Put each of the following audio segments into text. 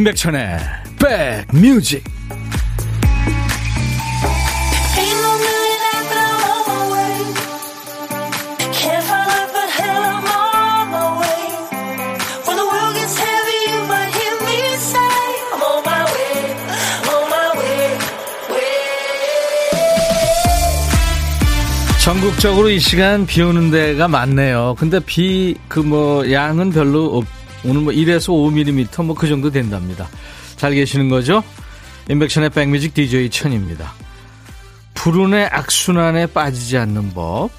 임백천의 백뮤직 전국적으로 이 시간 비 오는 데가 많네요. 근데 비 그 뭐 양은 별로 없 오늘 뭐 1에서 5mm 뭐 그 정도 된답니다. 잘 계시는 거죠? 인백션의 백뮤직 DJ 천입니다. 불운의 악순환에 빠지지 않는 법.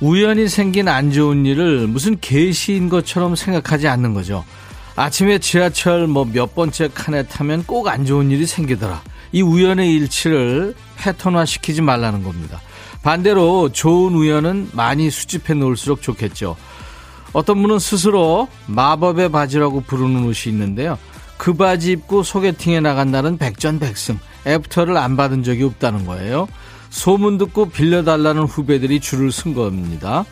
우연히 생긴 안 좋은 일을 무슨 계시인 것처럼 생각하지 않는 거죠. 아침에 지하철 뭐 몇 번째 칸에 타면 꼭 안 좋은 일이 생기더라. 이 우연의 일치를 패턴화 시키지 말라는 겁니다. 반대로 좋은 우연은 많이 수집해 놓을수록 좋겠죠. 어떤 분은 스스로 마법의 바지라고 부르는 옷이 있는데요. 그 바지 입고 소개팅에 나간 날은 백전백승. 애프터를 안 받은 적이 없다는 거예요. 소문 듣고 빌려달라는 후배들이 줄을 선 겁니다.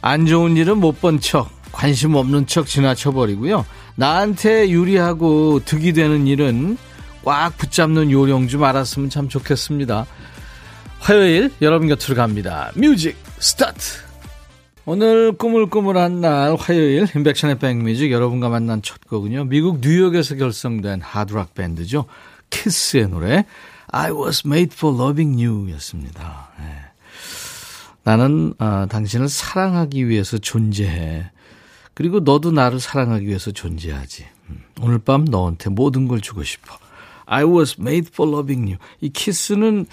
안 좋은 일은 못 본 척, 관심 없는 척 지나쳐버리고요. 나한테 유리하고 득이 되는 일은 꽉 붙잡는 요령 좀 알았으면 참 좋겠습니다. 화요일 여러분 곁으로 갑니다. Music start! 오늘 꾸물꾸물한 날 화요일 인백션의 백뮤직 여러분과 만난 첫 곡은요. 미국 뉴욕에서 결성된 하드락 밴드죠. 키스의 노래 I was made for loving you 였습니다. 네. 나는 아, 당신을 사랑하기 위해서 존재해. 그리고 너도 나를 사랑하기 위해서 존재하지. 음, 오늘 밤 너한테 모든 걸 주고 싶어. I was made for loving you. 이 키스는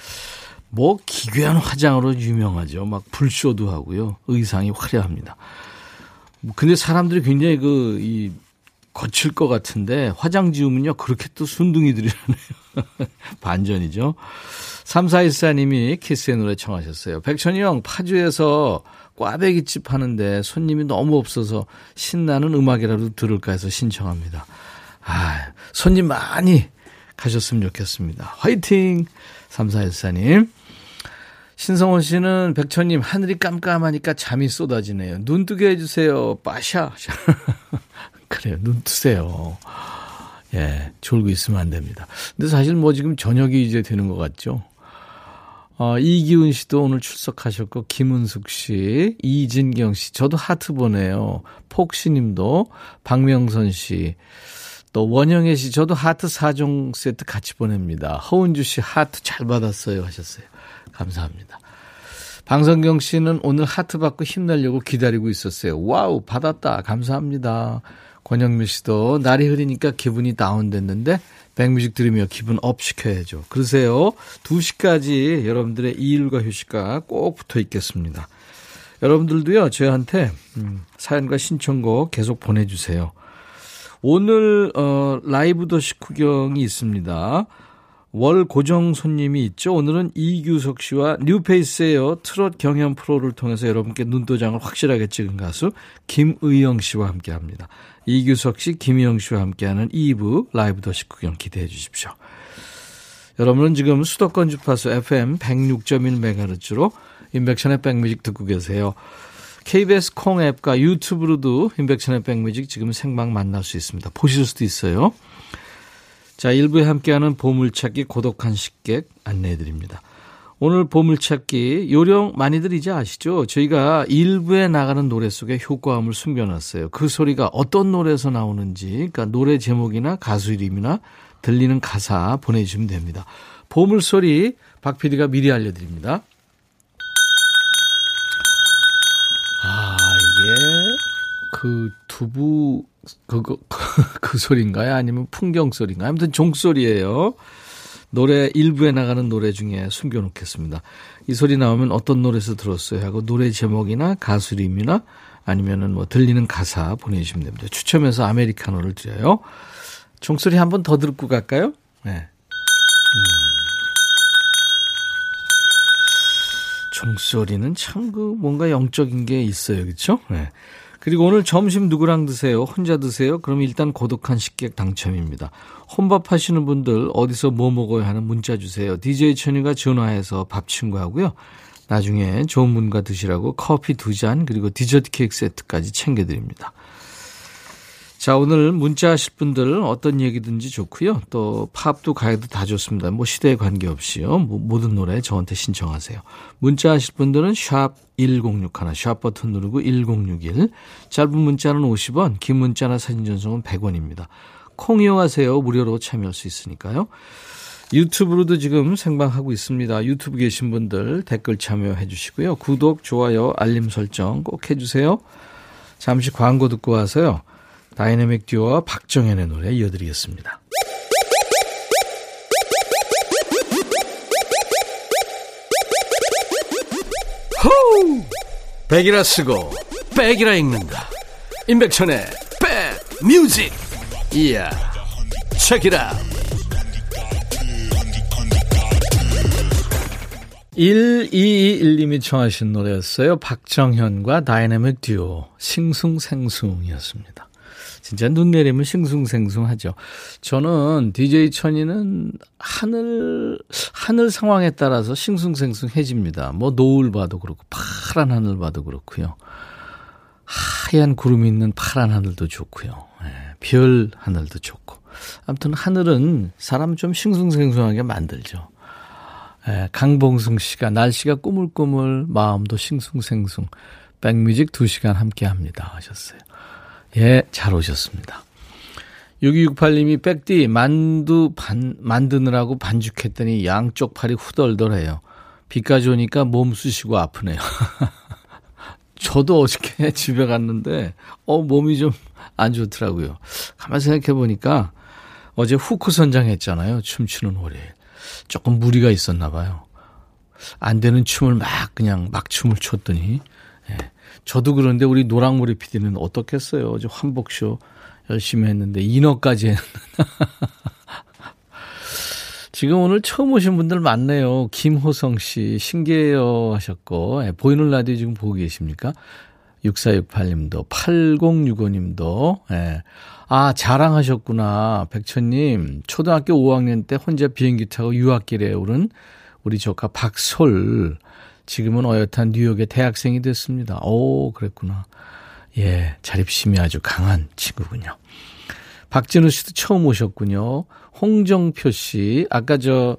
뭐 기괴한 화장으로 유명하죠. 막 불쇼도 하고요. 의상이 화려합니다. 근데 사람들이 굉장히 그, 이, 거칠 것 같은데 화장 지우면요. 그렇게 또 순둥이들이라네요. 반전이죠. 3414님이 키스의 노래 청하셨어요. 백천이 형, 파주에서 꽈배기집 하는데 손님이 너무 없어서 신나는 음악이라도 들을까 해서 신청합니다. 아, 손님 많이 가셨으면 좋겠습니다. 화이팅! 3414님. 신성원 씨는 백천님 하늘이 깜깜하니까 잠이 쏟아지네요. 눈 뜨게 해주세요. 빠샤. 그래요. 눈 뜨세요. 예, 졸고 있으면 안 됩니다. 근데 사실 뭐 지금 저녁이 이제 되는 것 같죠. 어, 이기훈 씨도 오늘 출석하셨고, 김은숙 씨, 이진경 씨, 저도 하트 보내요. 폭시 님도, 박명선 씨, 또 원영애 씨, 저도 하트 4종 세트 같이 보냅니다. 허은주 씨 하트 잘 받았어요 하셨어요. 감사합니다. 방성경 씨는 오늘 하트 받고 힘내려고 기다리고 있었어요. Wow, 받았다. 감사합니다. 권영미 씨도 날이 흐리니까 기분이 다운됐는데 백뮤직 들으며 기분 up 시켜야죠. 그러세요. 2시까지 여러분들의 일과 휴식과 꼭 붙어 있겠습니다. 여러분들도요, 저한테 음, 사연과 신청곡 계속 보내주세요. 오늘 어, 라이브 도시 구경이 있습니다. 월 고정 손님이 있죠. 오늘은 이규석 씨와 뉴페이스에요. 트롯 경연 프로를 통해서 여러분께 눈도장을 확실하게 찍은 가수 김의영 씨와 함께 합니다. 이규석 씨, 김의영 씨와 함께하는 2부 라이브 도시 구경 기대해 주십시오. 여러분은 지금 수도권 주파수 FM 106.1MHz로 인백션의 백뮤직 듣고 계세요. KBS 콩 앱과 유튜브로도 인백션의 백뮤직 지금 생방 만날 수 있습니다. 보실 수도 있어요. 자, 1부에 함께하는 보물찾기 고독한 식객 안내해 드립니다. 오늘 보물찾기 요령 많이들 이제 아시죠? 저희가 1부에 나가는 노래 속에 효과음을 숨겨놨어요. 그 소리가 어떤 노래에서 나오는지, 그러니까 노래 제목이나 가수 이름이나 들리는 가사 보내주시면 됩니다. 보물소리 박 PD가 미리 알려드립니다. 아, 이게 그 두부 그거 그 소리인가요? 아니면 풍경 소리인가요? 아무튼 종소리예요. 노래 일부에 나가는 노래 중에 숨겨놓겠습니다. 이 소리 나오면 어떤 노래에서 들었어요 하고 노래 제목이나 가수 이름이나 아니면은 뭐 들리는 가사 보내주시면 됩니다. 추첨해서 아메리카노를 드려요. 종소리 한 번 더 듣고 갈까요? 네. 음. 종소리는 참 그 뭔가 영적인 게 있어요. 그렇죠? 네. 그리고 오늘 점심 누구랑 드세요? 혼자 드세요? 그럼 일단 고독한 식객 당첨입니다. 혼밥 하시는 분들 어디서 뭐 먹어야 하는 문자 주세요. DJ 천이가 전화해서 밥 친구하고요. 나중에 좋은 분과 드시라고 커피 두 잔 그리고 디저트 케이크 세트까지 챙겨드립니다. 자, 오늘 문자 하실 분들 어떤 얘기든지 좋고요. 또 팝도 가요도 다 좋습니다. 뭐 시대에 관계없이요. 뭐 모든 노래 저한테 신청하세요. 문자 하실 분들은 샵 1061, 샵 버튼 누르고 1061. 짧은 문자는 50원, 긴 문자나 사진 전송은 100원입니다. 콩 이용하세요. 무료로 참여할 수 있으니까요. 유튜브로도 지금 생방하고 있습니다. 유튜브 계신 분들 댓글 참여해 주시고요. 구독, 좋아요, 알림 설정 꼭 해주세요. 잠시 광고 듣고 와서요. 다이내믹 듀오와 박정현의 노래 이어드리겠습니다. 호우! 백이라 쓰고 백이라 읽는다. 임백천의 백 뮤직. 이야. 책이라. 1221님이 청하신 노래였어요. 박정현과 다이내믹 듀오 싱숭생숭이었습니다. 진짜 눈 내리면 싱숭생숭하죠. 저는 DJ 천이는 하늘 하늘 상황에 따라서 싱숭생숭해집니다. 뭐 노을 봐도 그렇고 파란 하늘 봐도 그렇고요. 하얀 구름이 있는 파란 하늘도 좋고요. 네, 별 하늘도 좋고. 아무튼 하늘은 사람 좀 싱숭생숭하게 만들죠. 네, 강봉승 씨가 날씨가 꾸물꾸물 마음도 싱숭생숭 백뮤직 2시간 함께 합니다 하셨어요. 예, 잘 오셨습니다. 6268님이 백디 만두 반, 만드느라고 반죽했더니 양쪽 팔이 후덜덜해요. 비까지 오니까 몸 쑤시고 아프네요. 저도 어저께 집에 갔는데, 어, 몸이 좀 안 좋더라고요. 가만 생각해 보니까 어제 후크 선장 했잖아요. 춤추는 월요일. 조금 무리가 있었나 봐요. 안 되는 춤을 막 그냥 막 춤을 췄더니, 예. 저도 그런데 우리 노랑머리 PD는 어떻겠어요. 어제 환복쇼 열심히 했는데 인어까지 했는데. 지금 오늘 처음 오신 분들 많네요. 김호성 씨, 신기해요 하셨고, 예, 보이는 라디오 지금 보고 계십니까? 6468님도, 8065님도, 예. 아, 자랑하셨구나. 백천님, 초등학교 5학년 때 혼자 비행기 타고 유학길에 오른 우리 조카 박솔. 지금은 어엿한 뉴욕의 대학생이 됐습니다. 오, 그랬구나. 예, 자립심이 아주 강한 친구군요. 박진우 씨도 처음 오셨군요. 홍정표 씨, 아까 저,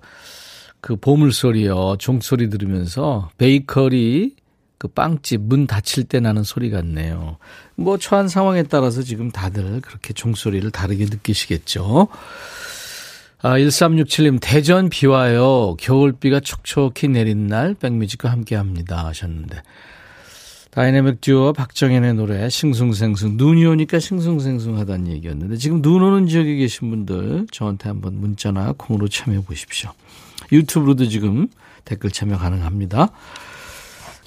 그 보물소리요. 종소리 들으면서 베이커리 그 빵집 문 닫힐 때 나는 소리 같네요. 뭐 처한 상황에 따라서 지금 다들 그렇게 종소리를 다르게 느끼시겠죠. 아, 1367님, 대전 비 와요. 겨울비가 촉촉히 내린 날, 백뮤직과 함께 합니다. 하셨는데. 다이내믹 듀오 박정현의 노래, 싱숭생숭. 눈이 오니까 싱숭생숭 하다는 얘기였는데, 지금 눈 오는 지역에 계신 분들, 저한테 한번 문자나 콩으로 참여해 보십시오. 유튜브로도 지금 댓글 참여 가능합니다.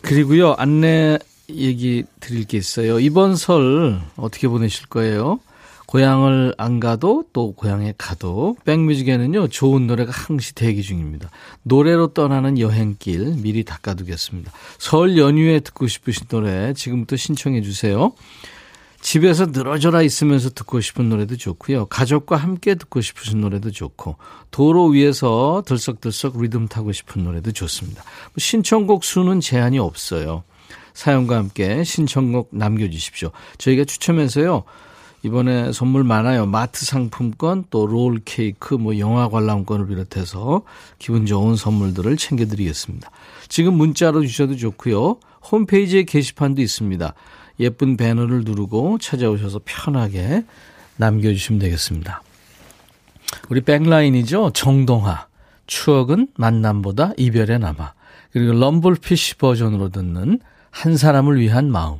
그리고요, 안내 얘기 드릴 게 있어요. 이번 설 어떻게 보내실 거예요? 고향을 안 가도 또 고향에 가도 백뮤직에는요 좋은 노래가 항시 대기 중입니다. 노래로 떠나는 여행길 미리 닦아두겠습니다. 설 연휴에 듣고 싶으신 노래 지금부터 신청해 주세요. 집에서 늘어져라 있으면서 듣고 싶은 노래도 좋고요. 가족과 함께 듣고 싶으신 노래도 좋고 도로 위에서 들썩들썩 리듬 타고 싶은 노래도 좋습니다. 뭐 신청곡 수는 제한이 없어요. 사연과 함께 신청곡 남겨주십시오. 저희가 추첨해서요. 이번에 선물 많아요. 마트 상품권, 또 롤 케이크, 뭐 영화 관람권을 비롯해서 기분 좋은 선물들을 챙겨드리겠습니다. 지금 문자로 주셔도 좋고요. 홈페이지에 게시판도 있습니다. 예쁜 배너를 누르고 찾아오셔서 편하게 남겨주시면 되겠습니다. 우리 백라인이죠. 정동하. 추억은 만남보다 이별에 남아. 그리고 럼블피쉬 버전으로 듣는 한 사람을 위한 마음.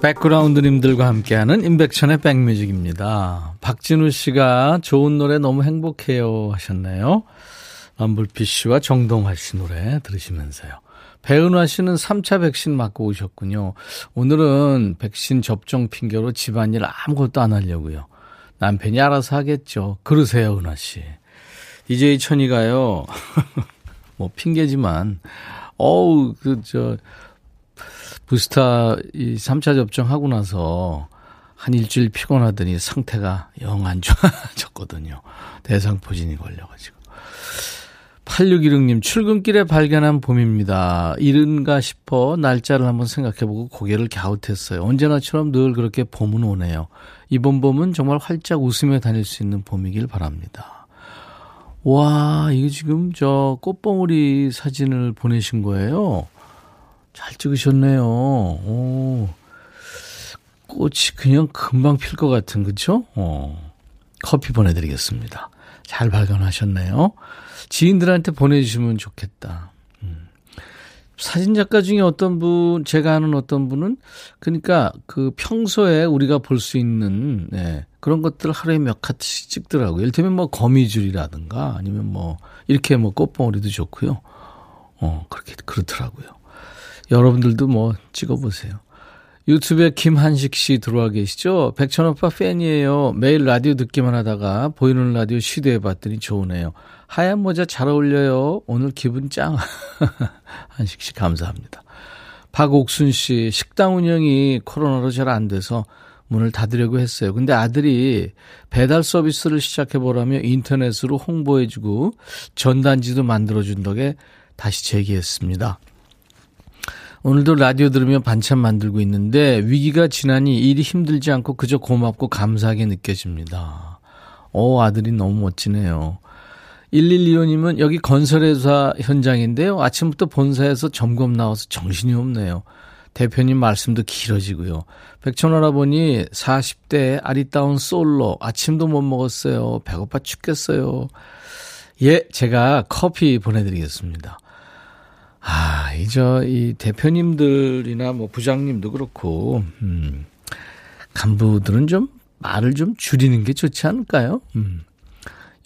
백그라운드님들과 함께하는 인백천의 백뮤직입니다. 박진우 씨가 좋은 노래 너무 행복해요 하셨나요? 럼블피 씨와 정동화 씨 노래 들으시면서요. 배은화 씨는 3차 백신 맞고 오셨군요. 오늘은 백신 접종 핑계로 집안일 아무것도 안 하려고요. 남편이 알아서 하겠죠. 그러세요, 은화 씨. DJ 천이가요. 뭐 핑계지만 어우 그저 부스타 이 3차 접종하고 나서 한 일주일 피곤하더니 상태가 영 안 좋아졌거든요. 대상포진이 걸려가지고. 8616님, 출근길에 발견한 봄입니다. 이른가 싶어 날짜를 한번 생각해보고 고개를 갸웃했어요. 언제나처럼 늘 그렇게 봄은 오네요. 이번 봄은 정말 활짝 웃으며 다닐 수 있는 봄이길 바랍니다. 와, 이거 지금 저 꽃봉오리 사진을 보내신 거예요? 잘 찍으셨네요. 오. 꽃이 그냥 금방 필 것 같은, 그쵸? 어. 커피 보내드리겠습니다. 잘 발견하셨네요. 지인들한테 보내주시면 좋겠다. 음. 사진 작가 중에 어떤 분, 제가 아는 어떤 분은, 그러니까 그 평소에 우리가 볼 수 있는, 네, 그런 것들 하루에 몇 카트씩 찍더라고요. 이를테면 뭐 거미줄이라든가 아니면 뭐, 이렇게 뭐 꽃봉오리도 좋고요. 어, 그렇게, 그렇더라고요. 여러분들도 뭐 찍어보세요. 유튜브에 김한식 씨 들어와 계시죠? 백천 오빠 팬이에요. 매일 라디오 듣기만 하다가 보이는 라디오 시도해 봤더니 좋으네요. 하얀 모자 잘 어울려요. 오늘 기분 짱. 한식 씨 감사합니다. 박옥순 씨, 식당 운영이 코로나로 잘 안 돼서 문을 닫으려고 했어요. 근데 아들이 배달 서비스를 시작해 보라며 인터넷으로 홍보해 주고 전단지도 만들어 준 덕에 다시 재기했습니다. 오늘도 라디오 들으며 반찬 만들고 있는데 위기가 지나니 일이 힘들지 않고 그저 고맙고 감사하게 느껴집니다. 오, 아들이 너무 멋지네요. 1125님은 여기 건설회사 현장인데요. 아침부터 본사에서 점검 나와서 정신이 없네요. 대표님 말씀도 길어지고요. 백천 할아버니 40대 아리따운 솔로 아침도 못 먹었어요. 배고파 죽겠어요. 예, 제가 커피 보내드리겠습니다. 아, 이저, 이 대표님들이나 뭐 부장님도 그렇고, 음, 간부들은 좀 말을 좀 줄이는 게 좋지 않을까요? 음.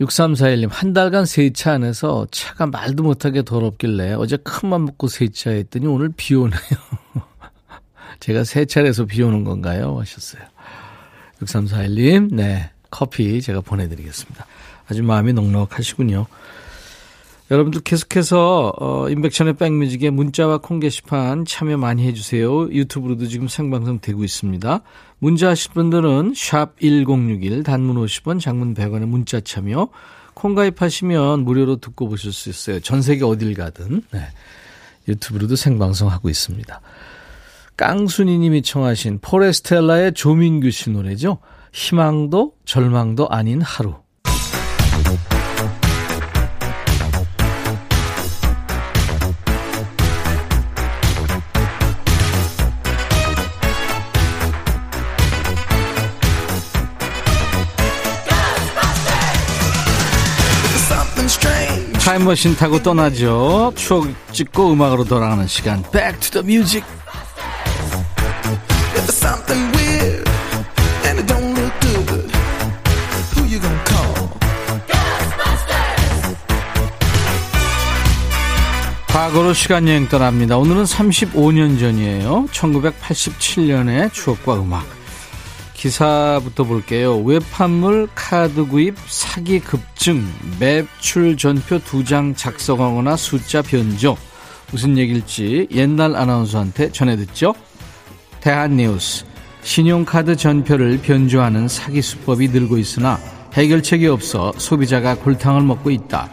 6341님, 한 달간 세차 안에서 차가 말도 못하게 더럽길래 어제 큰맘 먹고 세차했더니 오늘 비 오네요. 제가 세차를 서비 오는 건가요? 하셨어요. 6341님, 네. 커피 제가 보내드리겠습니다. 아주 마음이 넉넉하시군요. 여러분들 계속해서 어, 인백션의 백뮤직에 문자와 콩 게시판 참여 많이 해주세요. 유튜브로도 지금 생방송 되고 있습니다. 문자 하실 분들은 샵 1061 단문 50원 장문 100원의 문자 참여 콩 가입하시면 무료로 듣고 보실 수 있어요. 전 세계 어딜 가든 네. 유튜브로도 생방송하고 있습니다. 깡순이 님이 청하신 포레스텔라의 조민규 씨 노래죠. 희망도 절망도 아닌 하루 타임머신 타고 떠나죠. 추억 찍고 음악으로 돌아가는 시간. Back to the music. 과거로 시간 여행 떠납니다. 오늘은 35년 전이에요. 1987년의 추억과 음악. 기사부터 볼게요. 외판물 카드 구입 사기 급증 매출 전표 두 장 작성하거나 숫자 변조 무슨 얘기일지 옛날 아나운서한테 전해 듣죠. 대한뉴스 신용카드 전표를 변조하는 사기 수법이 늘고 있으나 해결책이 없어 소비자가 골탕을 먹고 있다.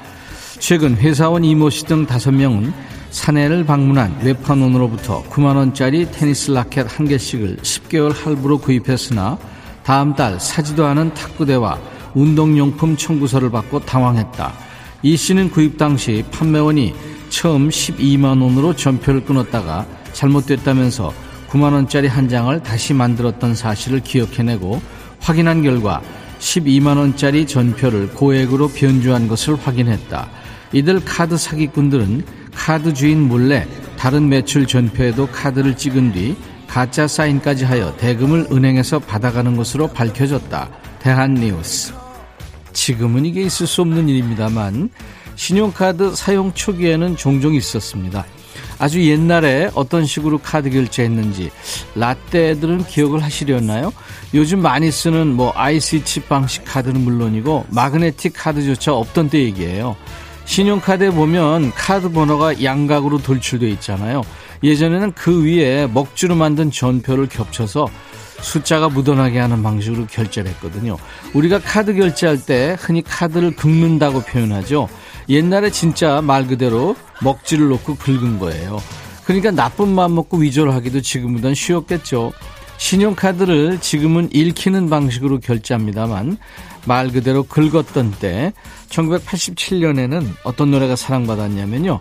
최근 회사원 이모 씨 등 다섯 명은 사내를 방문한 외판원으로부터 9만원짜리 테니스 라켓 한 개씩을 10개월 할부로 구입했으나 다음 달 사지도 않은 탁구대와 운동용품 청구서를 받고 당황했다. 이 씨는 구입 당시 판매원이 처음 12만원으로 전표를 끊었다가 잘못됐다면서 9만원짜리 한 장을 다시 만들었던 사실을 기억해내고 확인한 결과 12만원짜리 전표를 고액으로 변조한 것을 확인했다. 이들 카드 사기꾼들은 카드 주인 몰래 다른 매출 전표에도 카드를 찍은 뒤 가짜 사인까지 하여 대금을 은행에서 받아가는 것으로 밝혀졌다. 대한뉴스. 지금은 이게 있을 수 없는 일입니다만 신용카드 사용 초기에는 종종 있었습니다. 아주 옛날에 어떤 식으로 카드 결제했는지 라떼들은 기억을 하시려나요? 요즘 많이 쓰는 뭐 IC 칩 방식 카드는 물론이고 마그네틱 카드조차 없던 때 얘기예요. 신용카드에 보면 카드 번호가 양각으로 돌출되어 있잖아요. 예전에는 그 위에 먹주로 만든 전표를 겹쳐서 숫자가 묻어나게 하는 방식으로 결제를 했거든요. 우리가 카드 결제할 때 흔히 카드를 긁는다고 표현하죠. 옛날에 진짜 말 그대로 먹지를 놓고 긁은 거예요. 그러니까 나쁜 마음 먹고 위조를 하기도 지금보단 쉬웠겠죠. 신용카드를 지금은 읽히는 방식으로 결제합니다만 말 그대로 긁었던 때 1987년에는 어떤 노래가 사랑받았냐면요.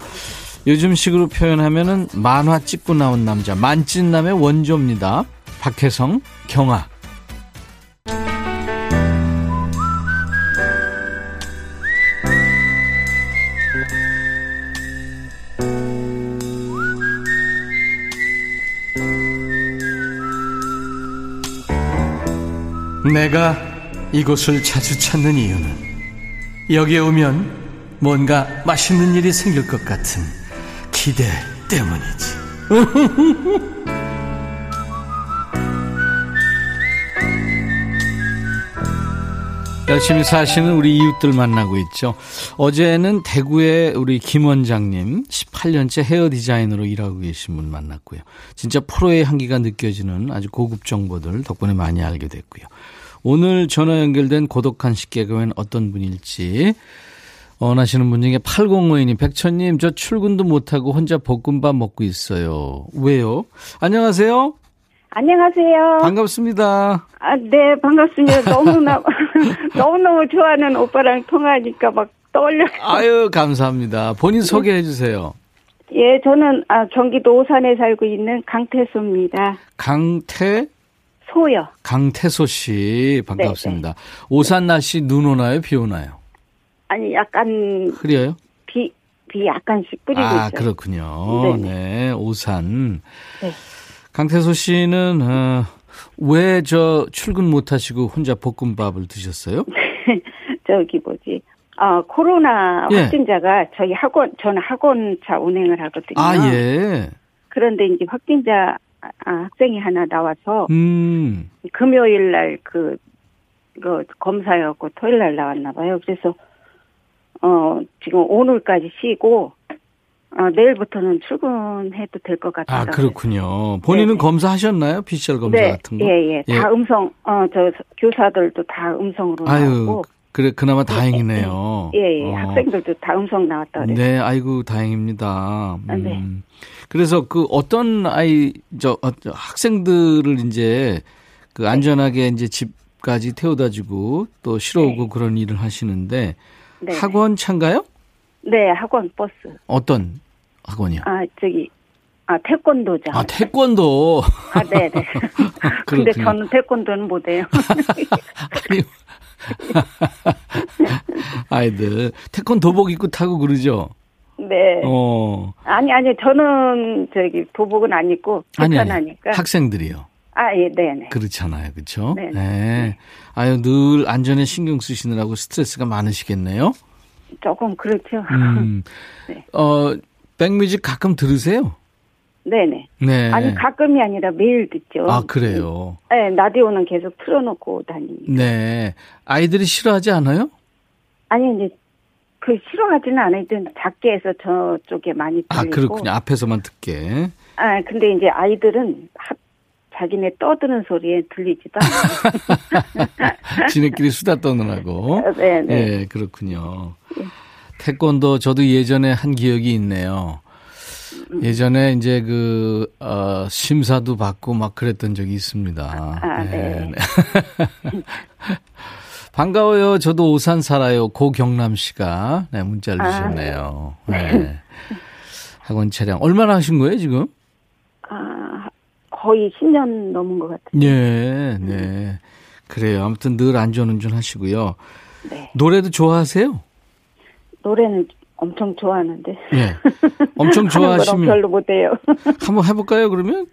요즘식으로 표현하면은 만화 찍고 나온 남자 만찢남의 원조입니다. 박혜성 경아 내가 이곳을 자주 찾는 이유는 여기에 오면 뭔가 맛있는 일이 생길 것 같은 기대 때문이지. 열심히 사시는 우리 이웃들 만나고 있죠. 어제는 대구의 우리 김 원장님 18년째 헤어 디자이너로 일하고 계신 분 만났고요. 진짜 프로의 향기가 느껴지는 아주 고급 정보들 덕분에 많이 알게 됐고요. 오늘 전화 연결된 고독한 식객은 어떤 분일지 원하시는 분 중에 8052님, 백천님, 저 출근도 못하고 혼자 볶음밥 먹고 있어요. 왜요? 안녕하세요? 안녕하세요. 반갑습니다. 아, 네, 반갑습니다. 너무나, 너무너무 좋아하는 오빠랑 통화하니까 막 떠올려요. 아유, 감사합니다. 본인 소개해 주세요. 예, 저는, 아, 경기도 오산에 살고 있는 강태소입니다. 강태? 소요. 강태소 씨, 반갑습니다. 네네. 오산 날씨 눈 오나요? 비 오나요? 아니, 약간. 흐려요? 비, 비 약간씩 뿌리고 아, 있어요. 아, 그렇군요. 네네. 네, 오산. 네. 강태소 씨는 어, 왜 저 출근 못 하시고 혼자 볶음밥을 드셨어요? 저기 뭐지? 어, 코로나 예. 확진자가 저희 학원 저는 학원차 운행을 하거든요. 아, 예. 그런데 이제 확진자 아, 학생이 하나 나와서 음. 금요일 날그 그 검사였고 토요일 날 나왔나 봐요. 그래서 어 지금 오늘까지 쉬고 어, 내일부터는 출근해도 될 것 같아요. 아, 그렇군요. 본인은 네네. 검사하셨나요? PCR 검사 네, 같은 거? 예, 예. 다 예. 음성, 어, 저, 교사들도 다 음성으로 아유, 나오고. 그래, 그나마 다행이네요. 예, 예. 어. 학생들도 다 음성 나왔다 그래요. 네, 아이고, 다행입니다. 아, 네. 음. 네. 그래서 그 어떤 아이, 저, 어, 학생들을 이제 그 네. 안전하게 네. 이제 집까지 태워다 주고 또 실어오고 네. 그런 일을 하시는데 네. 학원 차인가요? 네, 학원 버스. 어떤 학원이요? 아, 저기 아, 태권도죠. 아, 태권도. 아, 네, 네. 근데 저는 태권도는 못 해요. 아니, 아이들 태권도복 입고 타고 그러죠. 네. 어. 아니 아니 저는 저기 도복은 안 입고 불편하니까. 학생들이요. 아, 예, 네, 네. 그렇잖아요. 그렇죠? 네. 네. 아유, 늘 안전에 신경 쓰시느라고 스트레스가 많으시겠네요. 조금 그렇죠. 음. 네. 어, 백뮤직 가끔 들으세요? 네네. 네. 아니, 가끔이 아니라 매일 듣죠. 아, 그래요? 네, 라디오는 계속 틀어놓고 다니니까. 네. 아이들이 싫어하지 않아요? 아니, 이제, 그, 싫어하지는 않아요. 작게 해서 저쪽에 많이 아, 들리고. 아, 그렇군요. 앞에서만 듣게. 아, 근데 이제 아이들은 학, 자기네 떠드는 소리에 들리지도 않아요. 지네끼리 수다 떠느라고. 네, 네. 예, 그렇군요. 예. 태권도 저도 예전에 한 기억이 있네요. 예전에 이제 그, 어, 심사도 받고 막 그랬던 적이 있습니다. 아, 네. 네. 반가워요. 저도 오산 살아요. 고경남 씨가 네, 문자를 아, 주셨네요. 네. 네. 학원 차량. 얼마나 하신 거예요, 지금? 아, 거의 10년 넘은 것 같아요. 네, 네. 그래요. 아무튼 늘 안전운전 하시고요. 네. 노래도 좋아하세요? 노래는 엄청 좋아하는데. 네. 엄청 좋아하시면. 별로 못해요. 한번 해볼까요, 그러면?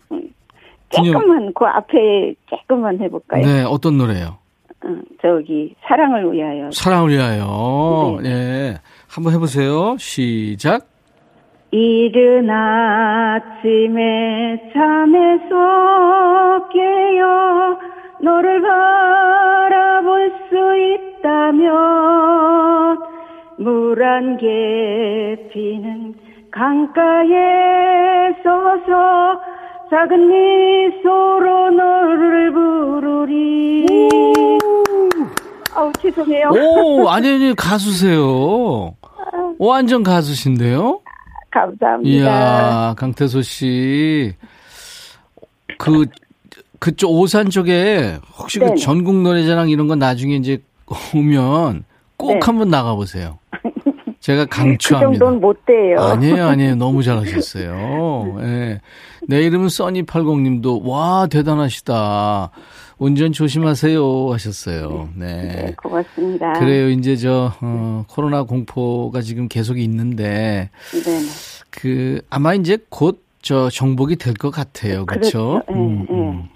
조금만, 그 앞에 조금만 해볼까요? 네, 어떤 노래요? 어, 저기, 사랑을 위하여. 사랑을 위하여. 네. 네. 한번 해보세요. 시작. 이른 아침에 잠에서 깨어 너를 바라볼 수 있다면 물 안개 피는 강가에 서서 작은 미소로 너를 부르리. 아우, 죄송해요. 오, 아니, 아니, 가수세요. 완전 가수신데요? 감사합니다. 이야, 강태소 씨. 그, 그쪽 오산 쪽에 혹시 그 전국 노래자랑 이런 거 나중에 이제 오면 꼭 네. 한번 나가보세요. 제가 강추합니다. 그 정도는 못 돼요. 아니에요, 아니에요. 너무 잘하셨어요. 네. 내 이름은 써니팔공님도 와 대단하시다. 운전 조심하세요 하셨어요. 네. 네 고맙습니다. 그래요. 이제 저 어, 코로나 공포가 지금 계속 있는데 네. 그 아마 이제 곧 저 정복이 될 것 같아요. 그렇죠? 그렇죠. 음, 음.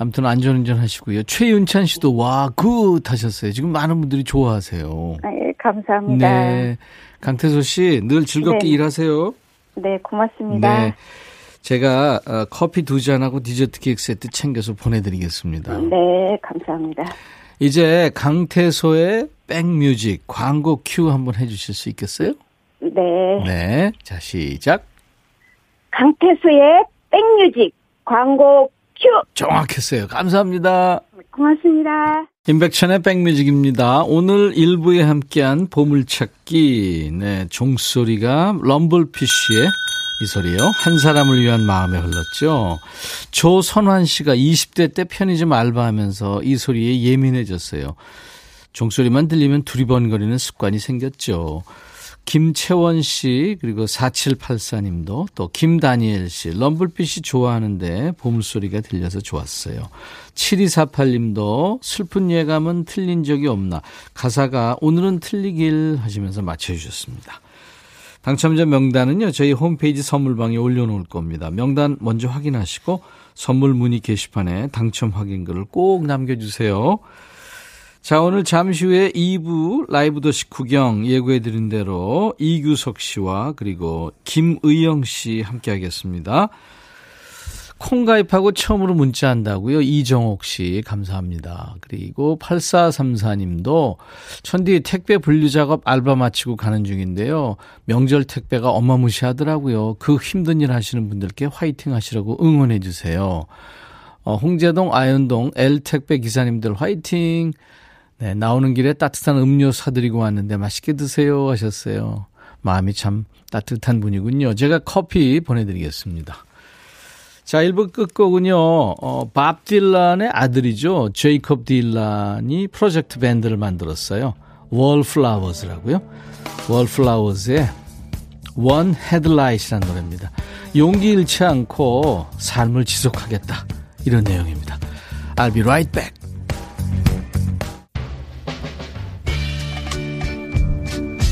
아무튼 안전운전 하시고요. 최윤찬 씨도 와, good 하셨어요. 지금 많은 분들이 좋아하세요. 아, 예, 감사합니다. 네. 강태소 씨, 늘 즐겁게 네. 일하세요. 네, 고맙습니다. 네. 제가 어, 커피 두 잔하고 디저트 케이크 세트 챙겨서 보내드리겠습니다. 네, 감사합니다. 이제 강태소의 백뮤직 광고 큐 한번 해주실 수 있겠어요? 네. 네. 자, 시작. 강태소의 백뮤직 광고 큐. 정확했어요. 감사합니다. 고맙습니다. 임백천의 백뮤직입니다. 오늘 일부에 함께한 보물찾기, 네, 종소리가 럼블피쉬의 이 소리요. 한 사람을 위한 마음에 흘렀죠. 조선환 씨가 20대 때 편의점 알바하면서 이 소리에 예민해졌어요. 종소리만 들리면 두리번거리는 습관이 생겼죠. 김채원 씨, 그리고 4784님도 또 김다니엘 씨, 럼블빛이 좋아하는데 보물소리가 들려서 좋았어요. 7248님도 슬픈 예감은 틀린 적이 없나. 가사가 오늘은 틀리길 하시면서 맞춰주셨습니다. 당첨자 명단은요, 저희 홈페이지 선물방에 올려놓을 겁니다. 명단 먼저 확인하시고 선물 문의 게시판에 당첨 확인글을 꼭 남겨주세요. 자, 오늘 잠시 후에 2부 라이브 도시 구경 예고해드린 대로 이규석 씨와 그리고 김의영 씨 함께 하겠습니다. 콩 가입하고 처음으로 문자 한다고요. 이정옥 씨 감사합니다. 그리고 8434님도 천디 택배 분류 작업 알바 마치고 가는 중인데요. 명절 택배가 어마무시하더라고요. 그 힘든 일 하시는 분들께 화이팅 하시라고 응원해 주세요. 어, 홍제동 아현동 L 택배 기사님들 화이팅. 네, 나오는 길에 따뜻한 음료 사드리고 왔는데 맛있게 드세요 하셨어요. 마음이 참 따뜻한 분이군요. 제가 커피 보내드리겠습니다. 자, 1부 끝곡은요, 어, 밥 딜란의 아들이죠. 제이콥 딜란이 프로젝트 밴드를 만들었어요. 월플라워즈라고요. 월플라워즈의 One Headlight이라는 노래입니다. 용기 잃지 않고 삶을 지속하겠다. 이런 내용입니다. I'll be right back.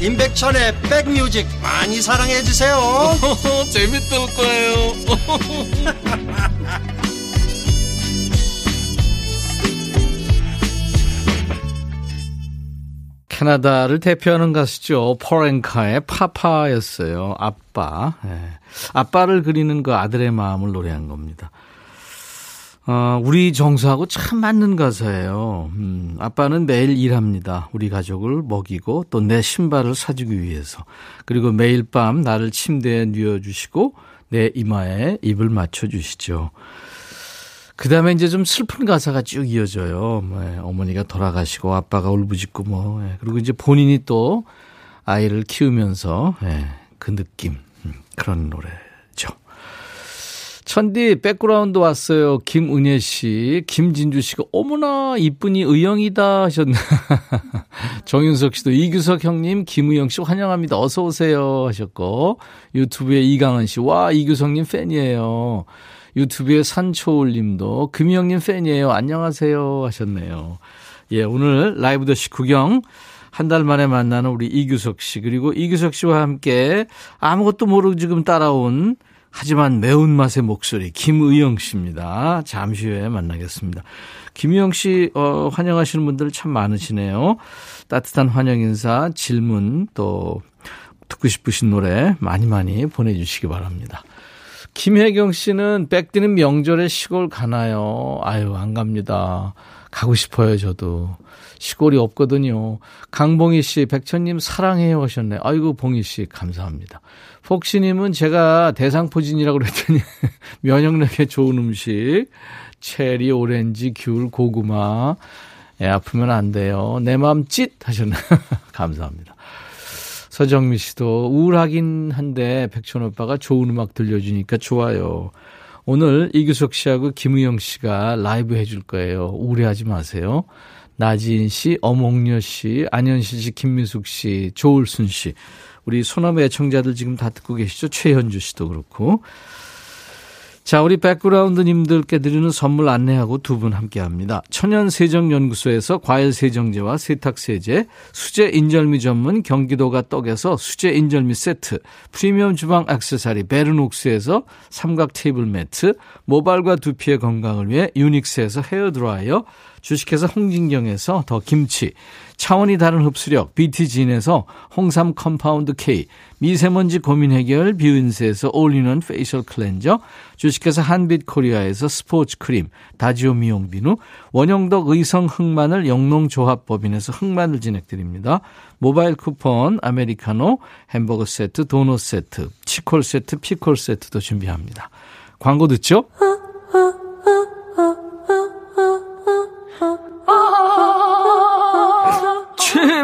임백천의 백뮤직 많이 사랑해 주세요. 재밌을 거예요. 캐나다를 대표하는 가수죠. 포렌카의 파파였어요. 아빠. 네. 아빠를 그리는 그 아들의 마음을 노래한 겁니다. 어, 우리 정서하고 참 맞는 가사예요. 음, 아빠는 매일 일합니다. 우리 가족을 먹이고 또 내 신발을 사주기 위해서. 그리고 매일 밤 나를 침대에 누워주시고 내 이마에 입을 맞춰주시죠. 그 다음에 이제 좀 슬픈 가사가 쭉 이어져요. 뭐, 어머니가 돌아가시고 아빠가 울부짖고 뭐. 예. 그리고 이제 본인이 또 아이를 키우면서 예, 그 느낌. 음, 그런 노래. 천디 백그라운드 왔어요. 김은혜 씨, 김진주 씨가 어머나 이쁜이 의영이다 하셨네. 정윤석 씨도 이규석 형님, 김의영 씨 환영합니다. 어서 오세요 하셨고 유튜브에 이강은 씨, 와 이규석님 팬이에요. 유튜브에 산초울님도 김의영님 팬이에요. 안녕하세요 하셨네요. 예, 오늘 라이브 더시 구경 한달 만에 만나는 우리 이규석 씨 그리고 이규석 씨와 함께 아무것도 모르고 지금 따라온 하지만 매운맛의 목소리 김의영 씨입니다. 잠시 후에 만나겠습니다. 김의영 씨 어, 환영하시는 분들 참 많으시네요. 따뜻한 환영 인사, 질문 또 듣고 싶으신 노래 많이 많이 보내주시기 바랍니다. 김혜경 씨는 백디는 명절에 시골 가나요? 아유 안 갑니다. 가고 싶어요 저도. 시골이 없거든요. 강봉희 씨, 백천님 사랑해요 하셨네. 아이고 봉희 씨 감사합니다. 폭시님은 제가 대상포진이라고 그랬더니 면역력에 좋은 음식, 체리, 오렌지, 귤, 고구마. 애 아프면 안 돼요. 내 마음 찢 하셨네. 감사합니다. 서정미 씨도 우울하긴 한데 백천 오빠가 좋은 음악 들려주니까 좋아요. 오늘 이규석 씨하고 김우영 씨가 라이브 해줄 거예요. 우울해하지 마세요. 나지인 씨, 어몽여 씨, 안현실 씨, 김미숙 씨, 조울순 씨. 우리 소나무 애청자들 지금 다 듣고 계시죠? 최현주 씨도 그렇고. 자, 우리 백그라운드님들께 드리는 선물 안내하고 두 분 함께 합니다. 천연세정연구소에서 과일세정제와 세탁세제, 수제 인절미 전문 경기도가 떡에서 수제 인절미 세트, 프리미엄 주방 액세서리 베르녹스에서 삼각 테이블 매트, 모발과 두피의 건강을 위해 유닉스에서 헤어드라이어, 주식회사 홍진경에서 더 김치, 차원이 다른 흡수력 BT진에서 홍삼 compound K, 미세먼지 고민 해결 뷰인스에서 올리는 facial cleanser, 주식회사 한빛코리아에서 스포츠 크림, 다지오 미용 비누, 원형덕 의성 흑마늘 영농조합법인에서 흑마늘 진액 드립니다. 모바일 쿠폰, 아메리카노, 햄버거 세트, 도넛 세트, 치콜 세트, 피콜 세트도 준비합니다. 광고 듣죠?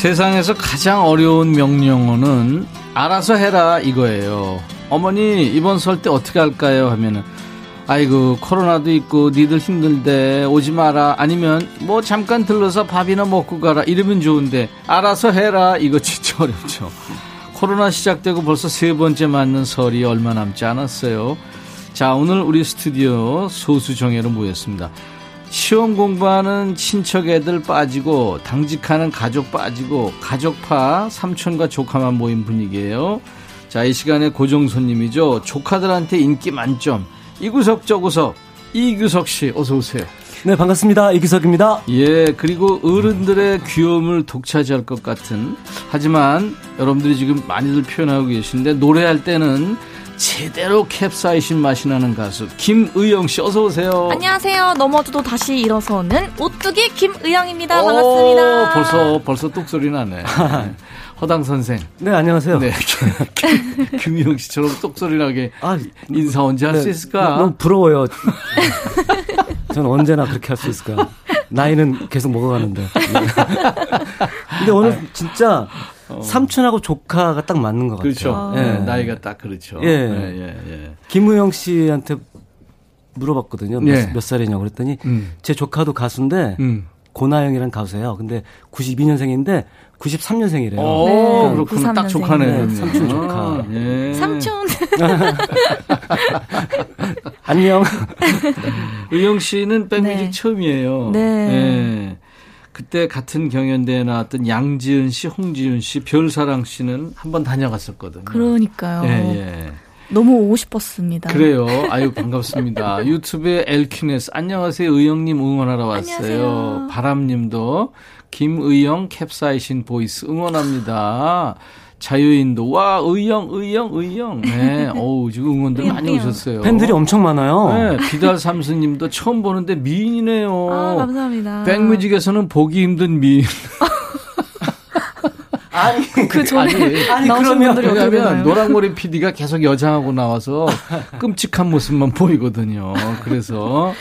세상에서 가장 어려운 명령어는 알아서 해라 이거예요. 어머니 이번 설 때 어떻게 할까요? 하면은 아이고 코로나도 있고 니들 힘들대 오지 마라 아니면 뭐 잠깐 들러서 밥이나 먹고 가라 이러면 좋은데 알아서 해라 이거 진짜 어렵죠. 코로나 시작되고 벌써 세 번째 맞는 설이 얼마 남지 않았어요. 자 오늘 우리 스튜디오 소수 정예로 모였습니다. 시험 공부하는 친척 애들 빠지고 당직하는 가족 빠지고 가족파 삼촌과 조카만 모인 분위기예요. 자, 이 시간에 고정 손님이죠. 조카들한테 인기 만점. 이구석 저구석 이규석 씨 어서 오세요. 네, 반갑습니다. 이규석입니다. 예, 그리고 어른들의 귀여움을 독차지할 것 같은 하지만 여러분들이 지금 많이들 표현하고 계신데 노래할 때는 제대로 캡사이신 맛이 나는 가수 김의영 씨 어서 오세요. 안녕하세요. 넘어져도 다시 일어서는 오뚜기 김의영입니다. 반갑습니다. 벌써 벌써 똑소리 나네. 허당 선생. 네, 안녕하세요. 네. 김의영 씨처럼 똑소리 나게 아, 인사 언제 할수 네, 있을까? 너무 부러워요. 저는 언제나 그렇게 할 수 있을까? 나이는 계속 먹어가는데. 근데 오늘 진짜 어. 삼촌하고 조카가 딱 맞는 것 그렇죠. 같아요. 그렇죠. 예. 나이가 딱 그렇죠. 예. 예, 예, 예. 김우영 씨한테 물어봤거든요. 몇, 예. 몇 살이냐고 그랬더니 음. 제 조카도 가수인데 음. 고나영이라는 가수예요. 근데 92년생인데 93년생이래요. 오, 네, 그렇구나. 딱 조카네. 네, 삼촌 조카. 아, 예. 삼촌. 안녕. 의영 씨는 백뮤직 네. 처음이에요. 네. 예. 그때 같은 경연대에 나왔던 양지은 씨, 홍지윤 씨, 별사랑 씨는 한번 다녀갔었거든요. 그러니까요. 예, 예. 너무 오고 싶었습니다. 그래요. 아유, 반갑습니다. 유튜브에 엘퀴네스. 안녕하세요. 의영님 응원하러 왔어요. 바람님도 김의영 캡사이신 보이스 응원합니다. 자유인도 와 의영 의영 의영 네 어우 지금 응원들 많이 오셨어요 팬들이 엄청 많아요. 네 비달 삼수님도 처음 보는데 미인이네요. 아, 감사합니다. 백뮤직에서는 보기 힘든 미인. 아니 그 전에 아니, 아니 그러면 왜냐하면 되나요? 노랑머리 PD가 계속 여장하고 나와서 끔찍한 모습만 보이거든요. 그래서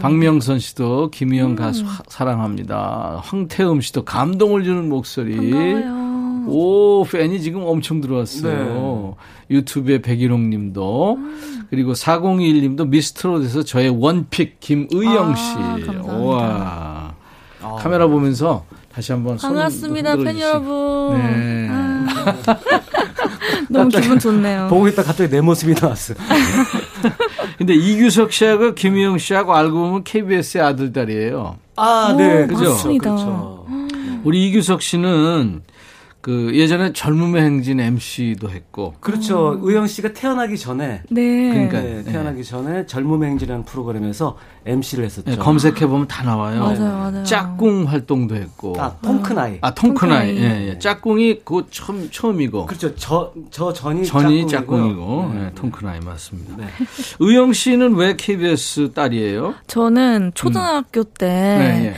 박명선 씨도 김희영 가수 하- 사랑합니다. 황태음 씨도 감동을 주는 목소리. 반가워요. 오, 팬이 지금 엄청 들어왔어요. 네. 유튜브에 백일홍 님도, 그리고 4021 님도 미스트롯에서 저의 원픽 김의영 아, 씨. 감사합니다. 와. 카메라 보면서 다시 한번 손 반갑습니다, 팬. 여러분. 네. 아, 너무 기분 좋네요. 보고 있다 갑자기 내 모습이 나왔어. 근데 이규석 씨하고 김희영 씨하고 알고 보면 KBS의 아들, 딸이에요. 아, 오, 네. 그죠? 맞습니다. 그렇죠. 우리 이규석 씨는 그 예전에 젊음의 행진 MC도 했고, 그렇죠. 의영 씨가 태어나기 전에 네. 그러니까 네, 태어나기 전에 젊음의 행진이라는 프로그램에서 MC를 했었죠. 예, 검색해 보면 다 나와요. 맞아요, 맞아요. 짝꿍 활동도 했고. 아, 통크나이. 아, 통크나이. 통크나이. 예, 예. 짝꿍이 그 처음, 처음이고. 그렇죠. 저, 저 전이 전이 짝꿍이고요. 짝꿍이고. 네. 예, 통크나이 맞습니다. 네. 의영 씨는 왜 KBS 딸이에요? 저는 초등학교 때 네, 예.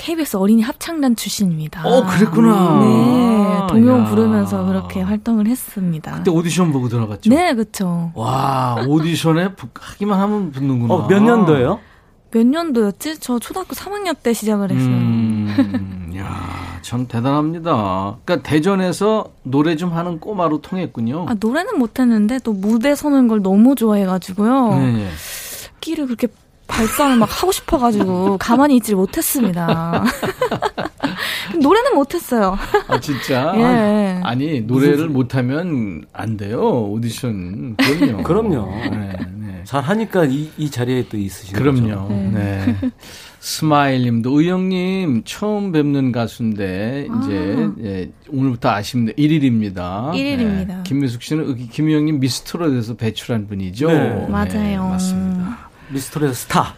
KBS 어린이 합창단 출신입니다. 어, 그랬구나. 네, 동요 야. 부르면서 그렇게 활동을 했습니다. 그때 오디션 보고 들어갔죠? 네, 그쵸. 와, 오디션에 붙- 하기만 하면 붙는구나. 어, 몇 년도예요? 몇 년도였지? 저 초등학교 3학년 때 시작을 했어요. 음, 야, 참 대단합니다. 그러니까 대전에서 노래 좀 하는 꼬마로 통했군요. 아, 노래는 못했는데 또 무대 서는 걸 너무 좋아해가지고요. 네, 예. 끼를 그렇게 발산을 막 하고 싶어가지고 가만히 있질 못했습니다. 노래는 못했어요. 아, 진짜? 예. 아니, 노래를 못하면 안 돼요. 오디션. 그럼요. 그럼요. 네, 네. 잘 하니까 이, 이 자리에 또 있으신 거죠. 그럼요. 네. 스마일 님도 의영님 처음 뵙는 가수인데 이제 예, 오늘부터 아쉽네 1일입니다. 일일입니다. 김미숙 씨는 의- 김의영님 미스트롯에서 배출한 분이죠. 네. 맞아요. 맞습니다. 미스트롯의 스타.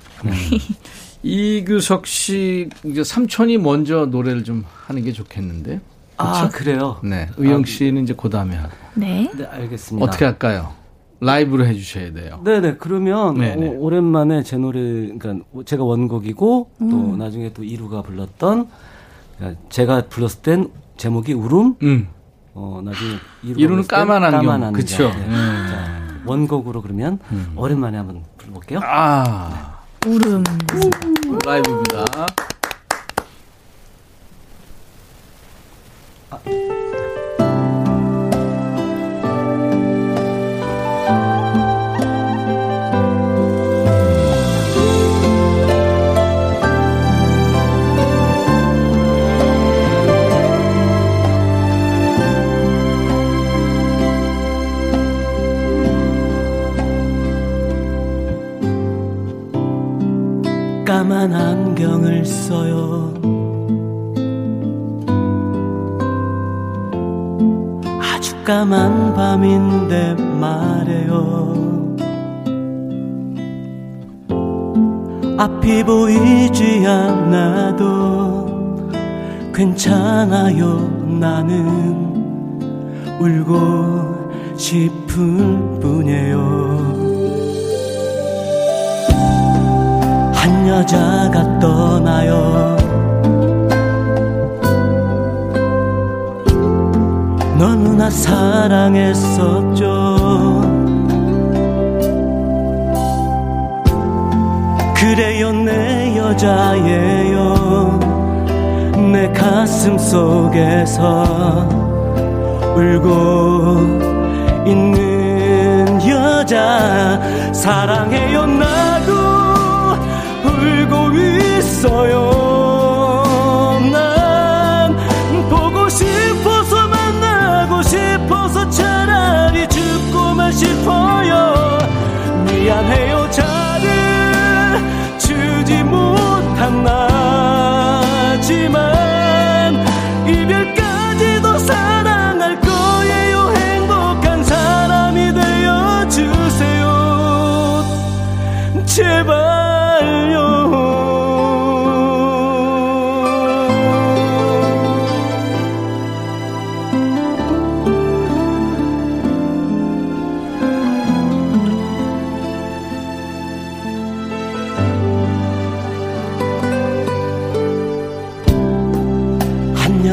이규석 씨 이제 삼촌이 먼저 노래를 좀 하는 게 좋겠는데. 아, 그래요? 네. 의영 씨는 이제 그다음에 하고. 네. 네, 알겠습니다. 어떻게 할까요? 라이브로 해 주셔야 돼요. 네네 그러면 네네. 오, 랜만에제 노래 그러니까 제가 원곡이고 또 나중에 또 이루가 불렀던 그러니까 제가 불렀을 땐 제목이 울음 음. 어 나중에 이루는 불렀을 땐 까만 안경. 까만 안경. 그쵸. 네. 네. 자, 원곡으로 그러면 오랜만에 한번 볼게요. 아. 울음. 라이브입니다.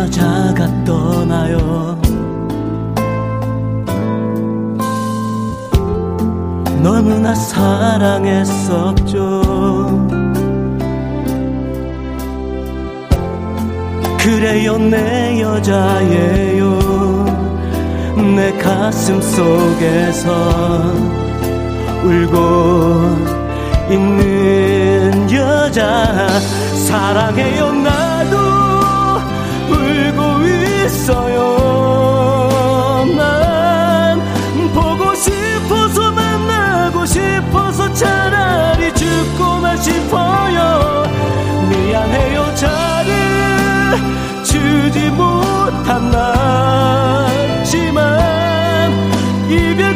여자가 떠나요. 너무나 사랑했었죠. 그래요 내 여자예요. 내 가슴 속에서 울고 있는 여자. 사랑해요 나도 있어요. 난 보고 싶어서 만나고 싶어서 차라리 죽고만 싶어요. 미안해요 저를 주지 못한 나 지만 이별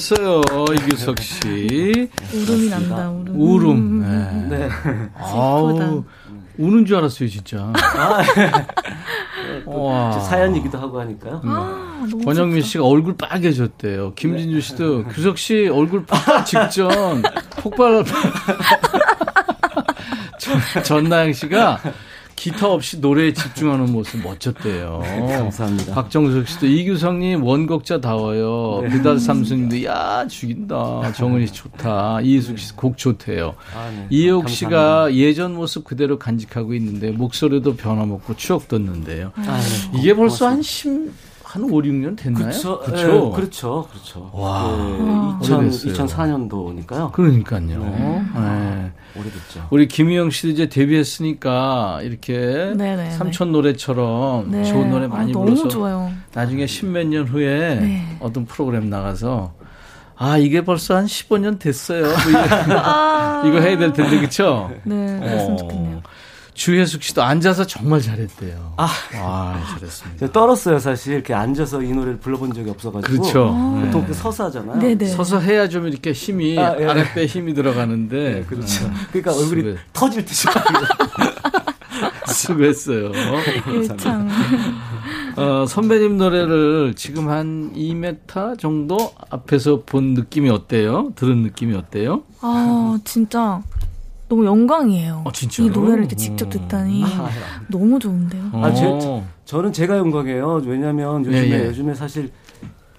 했어요 이규석 씨. 울음이 난다 울음. 울음. 네. 네. 아우 우는 줄 알았어요 진짜. 아, 와. 사연이기도 하고 하니까요. 아, 권영민 씨가 얼굴 빨개졌대요. 김진주 씨도 규석 씨 얼굴 폭발 직전 폭발. 전나영 씨가 기타 없이 노래에 집중하는 모습 멋졌대요. 감사합니다. 박정석 씨도 이규성님 원곡자다워요. 네. 비달 삼수님도 야 죽인다. 정은이 씨 좋다. 이희숙 씨 곡 좋대요. 아, 네. 이혜옥 씨가 예전 모습 그대로 간직하고 있는데 목소리도 변함없고 추억 돋는데요. 아, 네. 이게 벌써 한 10, 한 5, 6년 됐나요? 그렇죠. 그렇죠. 네, 그렇죠. 그렇죠. 와. 네, 2000, 2004년도니까요. 그러니까요. 네. 네. 오래됐죠. 우리 김희영 씨도 이제 데뷔했으니까 이렇게 네네네. 삼촌 노래처럼 네. 좋은 노래 많이 아, 불러서 좋아요. 나중에 십몇 년 후에 네. 어떤 프로그램 나가서 아 이게 벌써 한 15년 됐어요. 뭐 아~ 이거 해야 될 텐데 그렇죠? 네, 그랬으면 어. 좋겠네요. 주혜숙 씨도 앉아서 정말 잘했대요. 아, 아 잘했습니다. 떨었어요, 사실. 이렇게 앉아서 이 노래를 불러본 적이 없어가지고. 그렇죠. 보통 네. 서서 하잖아요. 네네. 서서 해야 좀 이렇게 힘이, 아, 예. 아랫배에 힘이 들어가는데. 네, 그렇죠. 네. 그러니까 얼굴이. 터질 듯이. 수고했어요. 참. 어, 선배님 노래를 지금 한 2m 정도 앞에서 본 느낌이 어때요? 들은 느낌이 어때요? 아, 진짜 너무 영광이에요. 아, 이 노래를 이렇게 직접 듣다니 아, 너무 좋은데요. 아, 제, 저는 제가 영광이에요. 왜냐하면 요즘에 예, 예. 요즘에 사실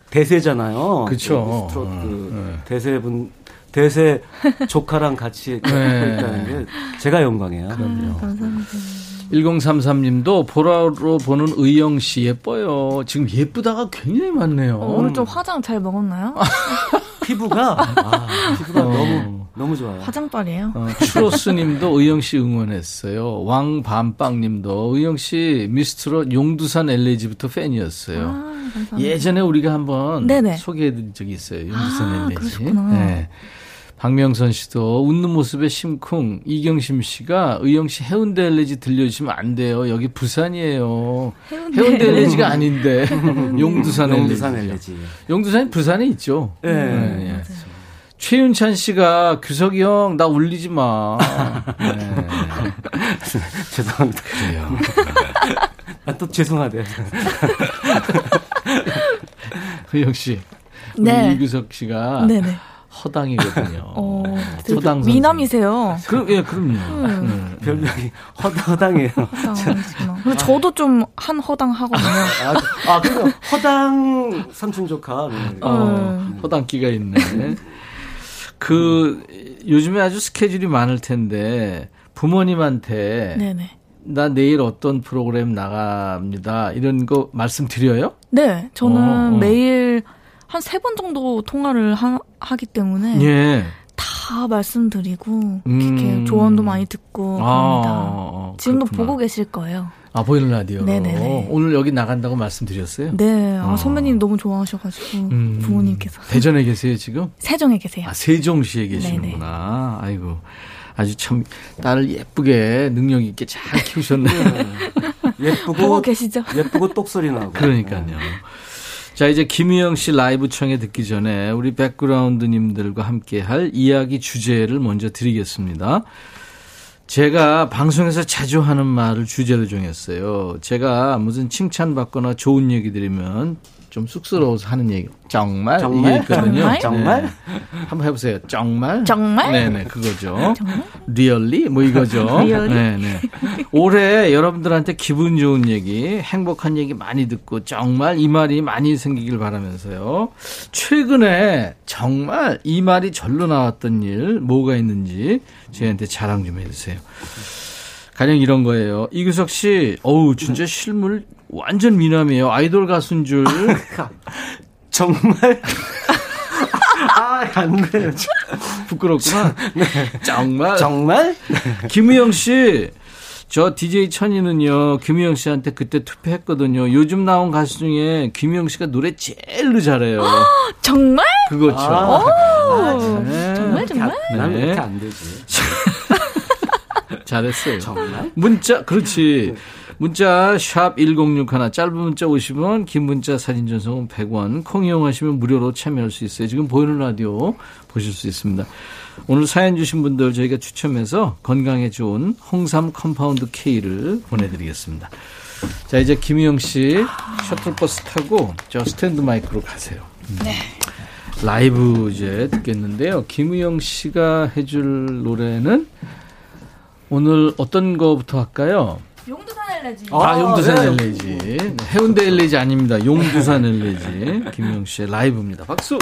대세잖아요. 그렇죠. 그, 네. 대세분 대세 조카랑 같이 네. 있다는 게 제가 영광이에요. 아, 감사합니다. 1033님도 보라로 보는 의영 씨 예뻐요. 지금 예쁘다가 굉장히 많네요. 어, 오늘 좀 화장 잘 먹었나요? 피부가 아, 피부가 어. 너무 너무 좋아요. 화장빨이에요. 어, 추로스님도 의영 씨 응원했어요. 왕밤빵님도 의영 씨 미스트롯 용두산 엘레지부터 팬이었어요. 아, 예전에 우리가 한번 소개해드린 적이 있어요. 용두산 아, 엘레지. 네. 박명선 씨도 웃는 모습에 심쿵. 이경심 씨가 의영 씨 해운대 엘레지 들려주시면 안 돼요. 여기 부산이에요. 해운대, 해운대 엘레지가 아닌데 용두산 엘레지. 용두산 엘레지. 용두산이 부산에 있죠. 네. 네. 네. 최윤찬 씨가 규석이 형 나 울리지 마. 네. 죄송합니다. 그래요. 아, 또 죄송하대요. 의영 씨. 네. 이규석 씨가 네네. 허당이거든요. 어, 허당 미남이세요. 그, 예, 그럼요. 음. 음. 별명이 허당, 이에요 허당, 저도 좀 한 허당 하거든요. 아, 아 그래요? 허당 삼촌 조카. 네. 어, 허당기가 있네. 그, 요즘에 아주 스케줄이 많을 텐데, 부모님한테. 네네. 나 내일 어떤 프로그램 나갑니다. 이런 거 말씀드려요? 네, 저는 어, 어. 매일 한 세 번 정도 통화를 하, 하기 때문에 예. 다 말씀드리고 음. 이렇게 조언도 많이 듣고 아, 합니다. 어, 지금도 그렇구나. 보고 계실 거예요. 아 보이는 라디오. 네네. 오늘 여기 나간다고 말씀드렸어요? 네. 아, 어. 선배님 너무 좋아하셔가지고 음, 부모님께서 대전에 계세요 지금? 세종에 계세요. 아 세종시에 계시는구나. 네네. 아이고 아주 참 딸을 예쁘게 능력 있게 잘 키우셨네요. 예쁘고 보고 계시죠? 예쁘고 똑소리 나고. 그러니까요. 자, 이제 김의영 씨 라이브 청해 듣기 전에 우리 백그라운드님들과 함께 할 이야기 주제를 먼저 드리겠습니다. 제가 방송에서 자주 하는 말을 주제로 정했어요. 제가 무슨 칭찬받거나 좋은 얘기 드리면 좀 쑥스러워서 하는 얘기. 정말? 정말? 있거든요. 정말? 정말? 네. 한번 해보세요. 정말? 정말? 네네, 그거죠. 정말? Really? 뭐 이거죠. Really? 네네. 올해 여러분들한테 기분 좋은 얘기, 행복한 얘기 많이 듣고 정말 이 말이 많이 생기길 바라면서요. 최근에 정말 이 말이 절로 나왔던 일, 뭐가 있는지 저희한테 자랑 좀 해주세요. 가령 이런 거예요. 이규석 씨, 어우, 진짜 실물 완전 미남이에요. 아이돌 가수인 줄. 정말? 아, 안 돼요. 부끄럽구나. 네. 정말? 정말? 김우영 씨, 저 DJ 천이는요, 김우영 씨한테 그때 투표했거든요. 요즘 나온 가수 중에 김우영 씨가 노래 제일로 잘해요. 정말? 그거죠. 아, 아, 네. 정말, 정말? 난 네. 그렇게 안 되지. 잘했어요. 정말? 문자, 그렇지. 문자 샵 1061, 짧은 문자 50원, 긴 문자 사진 전송은 100원, 콩 이용하시면 무료로 참여할 수 있어요. 지금 보이는 라디오 보실 수 있습니다. 오늘 사연 주신 분들 저희가 추첨해서 건강에 좋은 홍삼 compound K를 보내드리겠습니다. 자, 이제 김의영 씨 셔틀버스 타고 저 스탠드 마이크로 가세요. 네. 라이브 이제 듣겠는데요. 김의영 씨가 해줄 노래는 오늘 어떤 거부터 할까요? 엘레지. 아, 용두산 네. 엘레지. 네, 해운대 엘레지 아닙니다. 용두산 엘레지. 김의영 씨의 라이브입니다. 박수!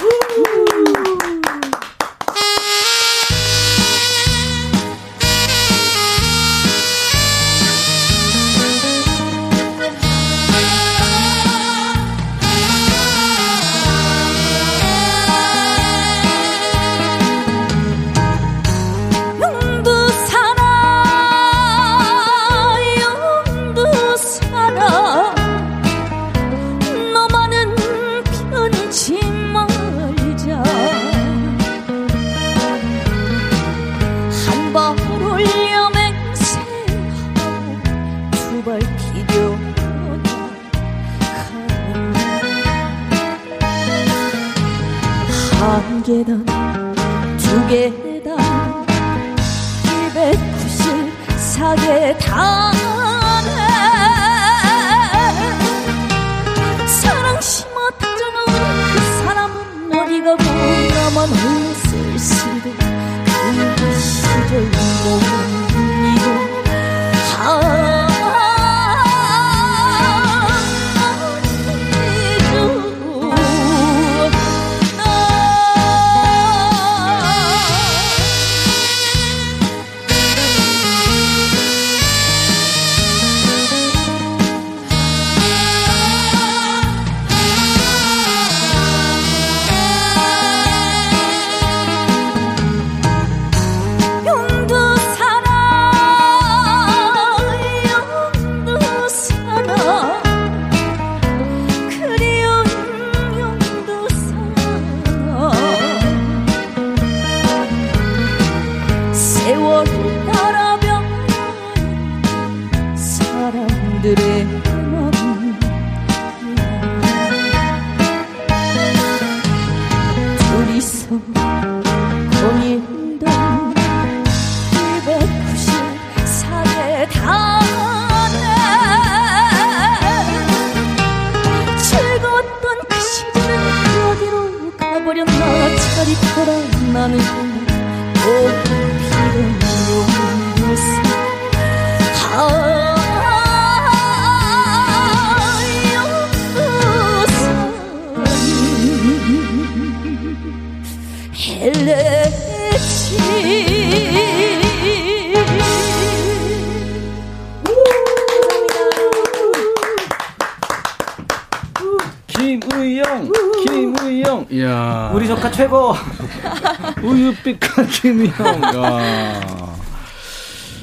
김의영. 야.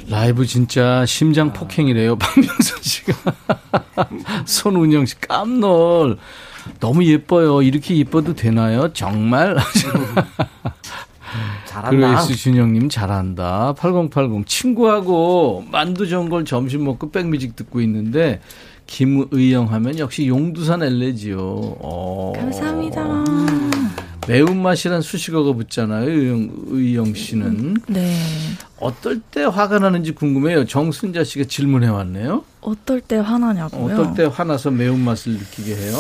라이브 진짜 심장 폭행이래요. 박명선 씨가. 손운영 씨 깜놀. 너무 예뻐요. 이렇게 예뻐도 되나요? 정말? 잘한다. 그레이스 준영님 잘한다. 8080 친구하고 만두 전골 점심 먹고 백뮤직 듣고 있는데 김의영 하면 역시 용두산 엘레지요. 어. 감사합니다. 매운맛이란 수식어가 붙잖아요. 의영, 의영 씨는. 네. 어떨 때 화가 나는지 궁금해요. 정순자 씨가 질문해 왔네요. 어떨 때 화나냐고요? 어떨 때 화나서 매운맛을 느끼게 해요?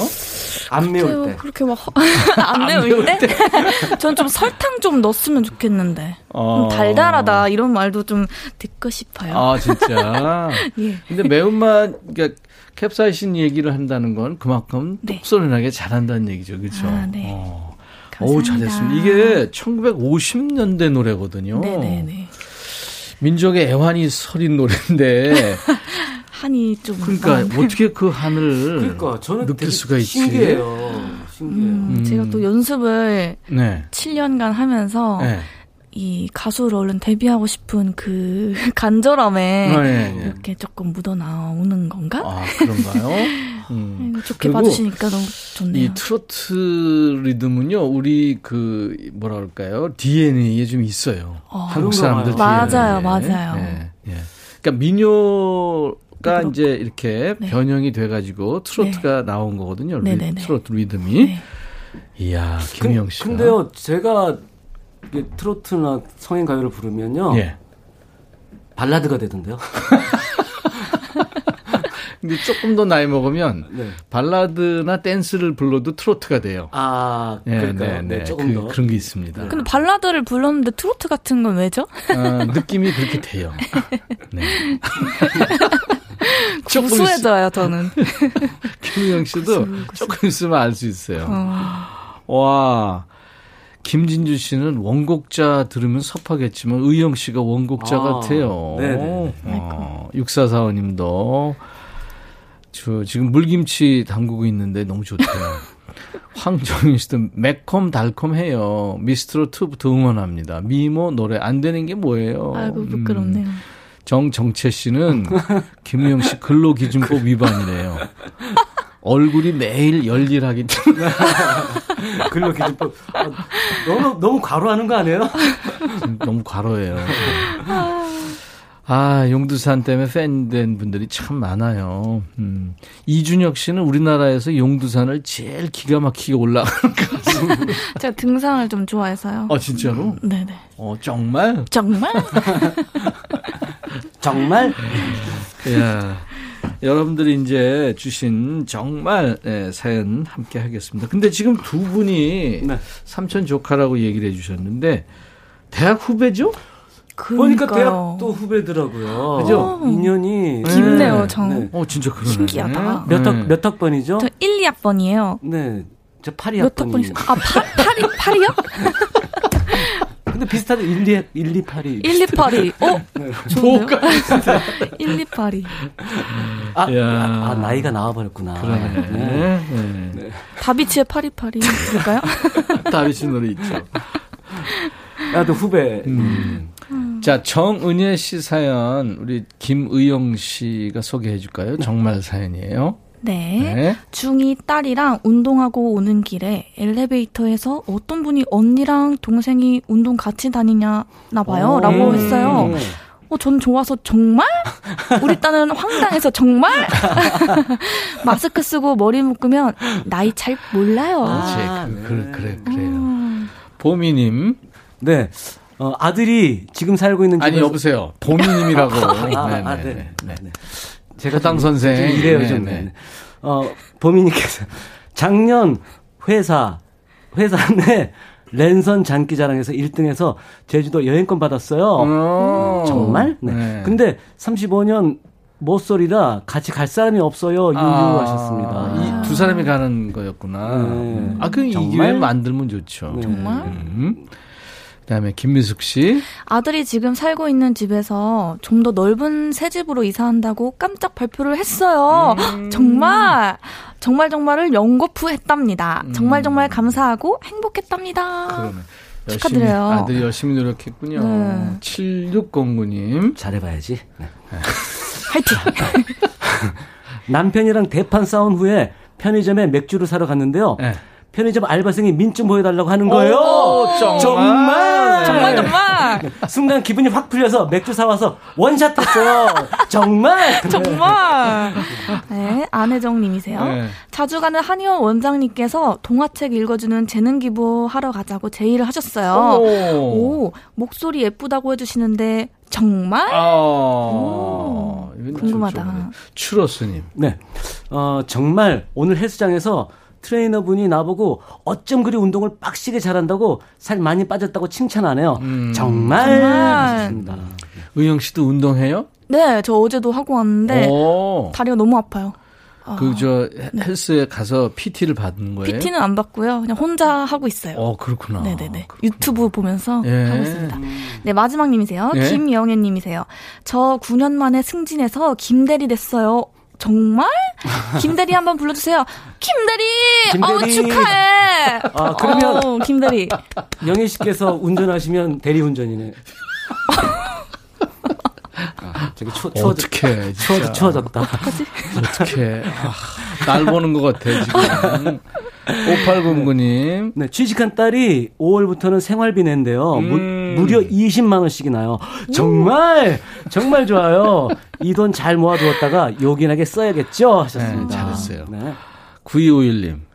안 매울 때. 그렇게 막, 안, 매울, 때? 전 좀 설탕 좀 넣었으면 좋겠는데. 어. 좀 달달하다, 이런 말도 좀 듣고 싶어요. 아, 진짜? 예. 근데 매운맛, 그러니까 캡사이신 얘기를 한다는 건 그만큼 네. 똑소리나게 잘한다는 얘기죠. 그렇죠? 아, 네. 어. 오, 잘했습니다. 이게 1950년대 노래거든요. 네네네. 민족의 애환이 서린 노래인데. 한이 좀. 그러니까 어떻게 그 한을 그러니까 저는 느낄 수가 있지. 신기해요. 신기해요. 음, 음. 제가 또 연습을 네. 7년간 하면서 네. 이 가수로 얼른 데뷔하고 싶은 그 간절함에 아, 예, 예. 이렇게 조금 묻어 나오는 건가? 아 그런가요? 음. 네, 좋게 봐주시니까 너무 좋네요. 이 트로트 리듬은요, 우리 그 뭐라 그럴까요? DNA에 좀 있어요. 어, 한국 사람들 맞아요, 맞아요. 네, 예. 그러니까 민요 가 이제 이렇게 네. 변형이 돼가지고 트로트가 네. 나온 거거든요. 리, 트로트 리듬이. 네. 이야, 김영 씨. 근데요, 제가 트로트나 성인 가요를 부르면요. 예. 발라드가 되던데요. 근데 조금 더 나이 먹으면 네. 발라드나 댄스를 불러도 트로트가 돼요. 아, 네, 그러니까 네, 네, 조금 그, 더 그런 게 있습니다. 근데 발라드를 불렀는데 트로트 같은 건 왜죠? 어, 느낌이 그렇게 돼요. 네. 구수해져요, 저는. 김우영 씨도 조금 있으면 알 수 있어요. 어. 와. 김진주 씨는 원곡자 들으면 섭하겠지만 의영 씨가 원곡자 아, 같아요. 네네. 어, 6445님도 저 지금 물김치 담그고 있는데 너무 좋대요. 황정윤 씨도 매콤 달콤해요. 미스트로 투부터 응원합니다. 미모 노래 안 되는 게 뭐예요? 아이고 부끄럽네요. 음. 정정채 씨는 김우영 씨 근로기준법 위반이래요. 얼굴이 매일 열일하기 때문에. 근로기준법. 아, 너무, 너무 과로하는 거 아니에요? 너무 과로해요. 아, 용두산 때문에 팬된 분들이 참 많아요. 음. 이준혁 씨는 우리나라에서 용두산을 제일 기가 막히게 올라가는 가수. 제가 등산을 좀 좋아해서요. 아, 진짜로? 음, 네네. 어, 정말? 정말? 정말? 야. 여러분들이 이제 주신 정말 네, 사연 함께 하겠습니다. 근데 지금 두 분이 네. 삼촌 조카라고 얘기를 해 주셨는데 대학 후배죠? 그러니까 대학 또 후배더라고요. 그죠? 어. 인연이 깊네요, 네. 정. 네. 어, 진짜 그러네. 신기하다. 몇 학, 몇 학번이죠? 저 1, 2학번이에요. 네. 저 8, 2학번이요. 몇 학번이죠? 아, 8, 8이, 8이요? 근데 비슷하죠. 1, 2, 1, 2, 8이. 1, 2, 8이. 어? 네. 좋은데요? 1, 2, 8이. 아, 아, 나이가 나와버렸구나. 그러네. 네. 네. 네. 다비치의 8 2 8이 있을까요? 다비치 노래 있죠. 나도 후배. 음. 음. 자, 정은혜 씨 사연, 우리 김의영 씨가 소개해 줄까요? 정말 사연이에요. 네. 네. 중2 딸이랑 운동하고 오는 길에 엘리베이터에서 어떤 분이 언니랑 동생이 운동 같이 다니냐 나 봐요. 라고 했어요. 어, 전 좋아서 정말? 우리 딸은 황당해서 정말? 마스크 쓰고 머리 묶으면 나이 잘 몰라요. 아, 그, 그, 그래, 그래요. 음. 보미님. 네. 어, 아들이 지금 살고 있는 집에서... 아니, 여보세요. 보미님이라고. 아, 네, 아, 네, 네. 네. 네. 제가 땅 선생. 이래요, 좀. 네. 어, 보미님께서 작년 회사, 회사 내 랜선 장기자랑에서 1등해서 제주도 여행권 받았어요. 음. 정말? 네. 네. 근데 35년 모쏠이라 같이 갈 사람이 없어요. 유유하셨습니다. 아, 이두 사람이 가는 거였구나. 네. 아, 그럼 이 기회에 만들면 좋죠. 네. 정말? 음. 그다음에 김미숙 씨. 아들이 지금 살고 있는 집에서 좀 더 넓은 새 집으로 이사한다고 깜짝 발표를 했어요. 음. 정말 정말 정말을 연거푸했답니다. 음. 정말 정말 감사하고 행복했답니다. 그러네. 축하드려요. 아들이 열심히 노력했군요. 네. 7609님. 잘해봐야지. 네. 화이팅! 남편이랑 대판 싸운 후에 편의점에 맥주를 사러 갔는데요. 네. 편의점 알바생이 민증 보여달라고 하는 거예요. 오, 정말 정말 정말, 정말. 순간 기분이 확 풀려서 맥주 사와서 원샷 했어요. 정말 정말. 네 안혜정님이세요. 네. 자주 가는 한의원 원장님께서 동화책 읽어주는 재능 기부 하러 가자고 제의를 하셨어요. 오, 오 목소리 예쁘다고 해주시는데 정말? 아, 궁금하다. 추러스님. 네. 어, 정말 오늘 헬스장에서 트레이너 분이 나보고 어쩜 그리 운동을 빡시게 잘한다고 살 많이 빠졌다고 칭찬하네요. 음. 정말, 정말. 의영 씨도 운동해요? 네, 저 어제도 하고 왔는데 오. 다리가 너무 아파요. 그저 네. 헬스에 가서 PT를 받는 거예요? PT는 안 받고요. 그냥 혼자 하고 있어요. 어, 그렇구나. 네네네. 그렇구나. 유튜브 보면서 예. 하고 있습니다. 네, 마지막 님이세요. 예? 김영애 님이세요. 저 9년 만에 승진해서 김대리 됐어요. 정말? 김대리 한번 불러주세요. 김대리! 김대리. 어 축하해! 아, 그러면. 어, 김대리. 영희 씨께서 운전하시면 대리운전이네. 아, 저기 추워, 추워, 어떡해, 추워, 추워졌다. 어떡해. 아, 날 보는 것 같아, 지금. 5809님. 네, 취직한 딸이 5월부터는 생활비 낸대요. 음. 무, 려 20만 원씩이 나요. 정말 정말 좋아요. 이 돈 잘 모아두었다가 요긴하게 써야겠죠 하셨습니다. 네, 잘했어요. 네. 9251님.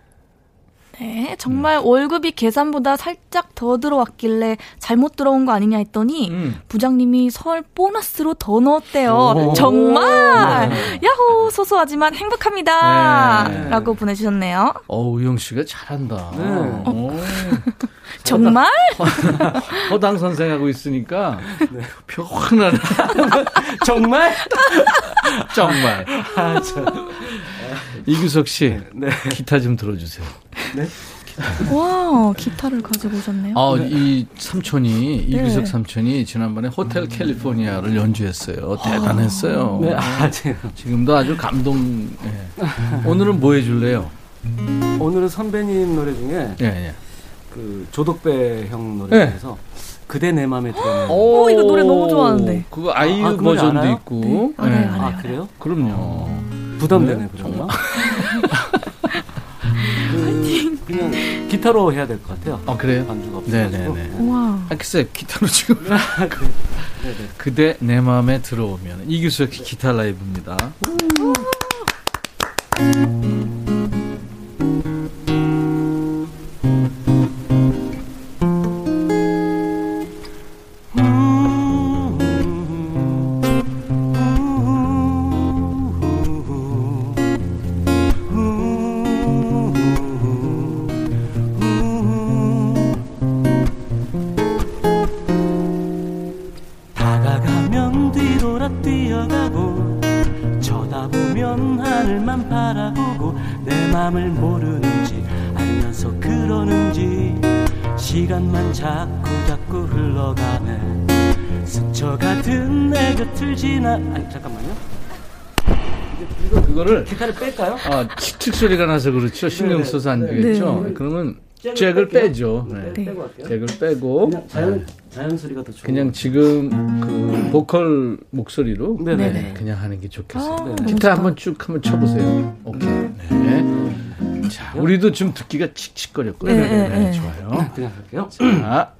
네, 정말 음. 월급이 계산보다 살짝 더 들어왔길래 잘못 들어온 거 아니냐 했더니 음. 부장님이 설 보너스로 더 넣었대요. 오. 정말 네. 야호 소소하지만 행복합니다. 네. 라고 보내주셨네요. 어, 우영 씨가 잘한다. 네. 어. 정말? 허당 선생하고 있으니까 네. 나네. 정말? 정말. 아, 이규석 씨, 네. 기타 좀 들어주세요. 네? 와, 기타를 가지고 오셨네요. 아, 이 삼촌이, 네. 이규석 삼촌이 지난번에 호텔 캘리포니아를 연주했어요. 대단했어요. 네, 아, 지금도 아주 감동. 네. 오늘은 뭐 해줄래요? 오늘은 선배님 노래 중에 네, 네. 그 조덕배 형 노래 중에서 그대 내 맘에 들어요. 오, 이거 노래 너무 좋아하는데. 그거 아이유 아, 버전도? 있고. 네. 알아요, 알아요, 아, 그래요? 그럼요. 부담되네, 그러면. 그냥 기타로 해야 될 것 같아요. 아 그래요? 반주가 없어요. 네네네. 와. 아 글쎄 기타로 지금. 아, 그래. 그대 내 마음에 들어오면 이규석 기타 라이브입니다. 뺄까요? 아, 칙칙 소리가 나서 그렇죠. 신경 네, 네. 써서 안 되겠죠. 네. 그러면 잭을 빼죠. 네. 네. 잭을 빼고 그냥 자연 자연 소리가 더 좋아요. 그냥 지금 그 보컬 목소리로 네네. 그냥 하는 게 좋겠어요. 아, 기타 한번 쭉 한번 쳐보세요. 오케이. 네. 자, 우리도 좀 듣기가 칙칙거렸고요. 네, 네, 좋아요. 그냥 할게요. 자.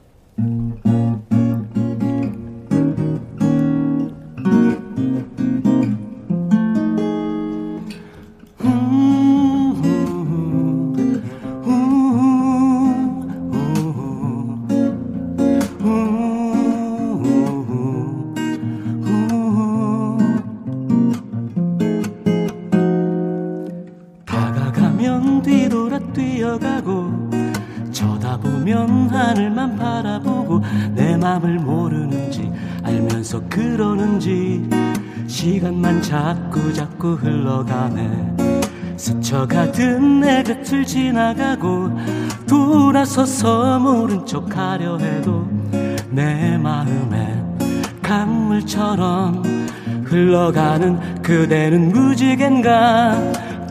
곁을 지나가고 돌아서서 모른 척 하려 해도 내 마음에 강물처럼 흘러가는 그대는 무지갠가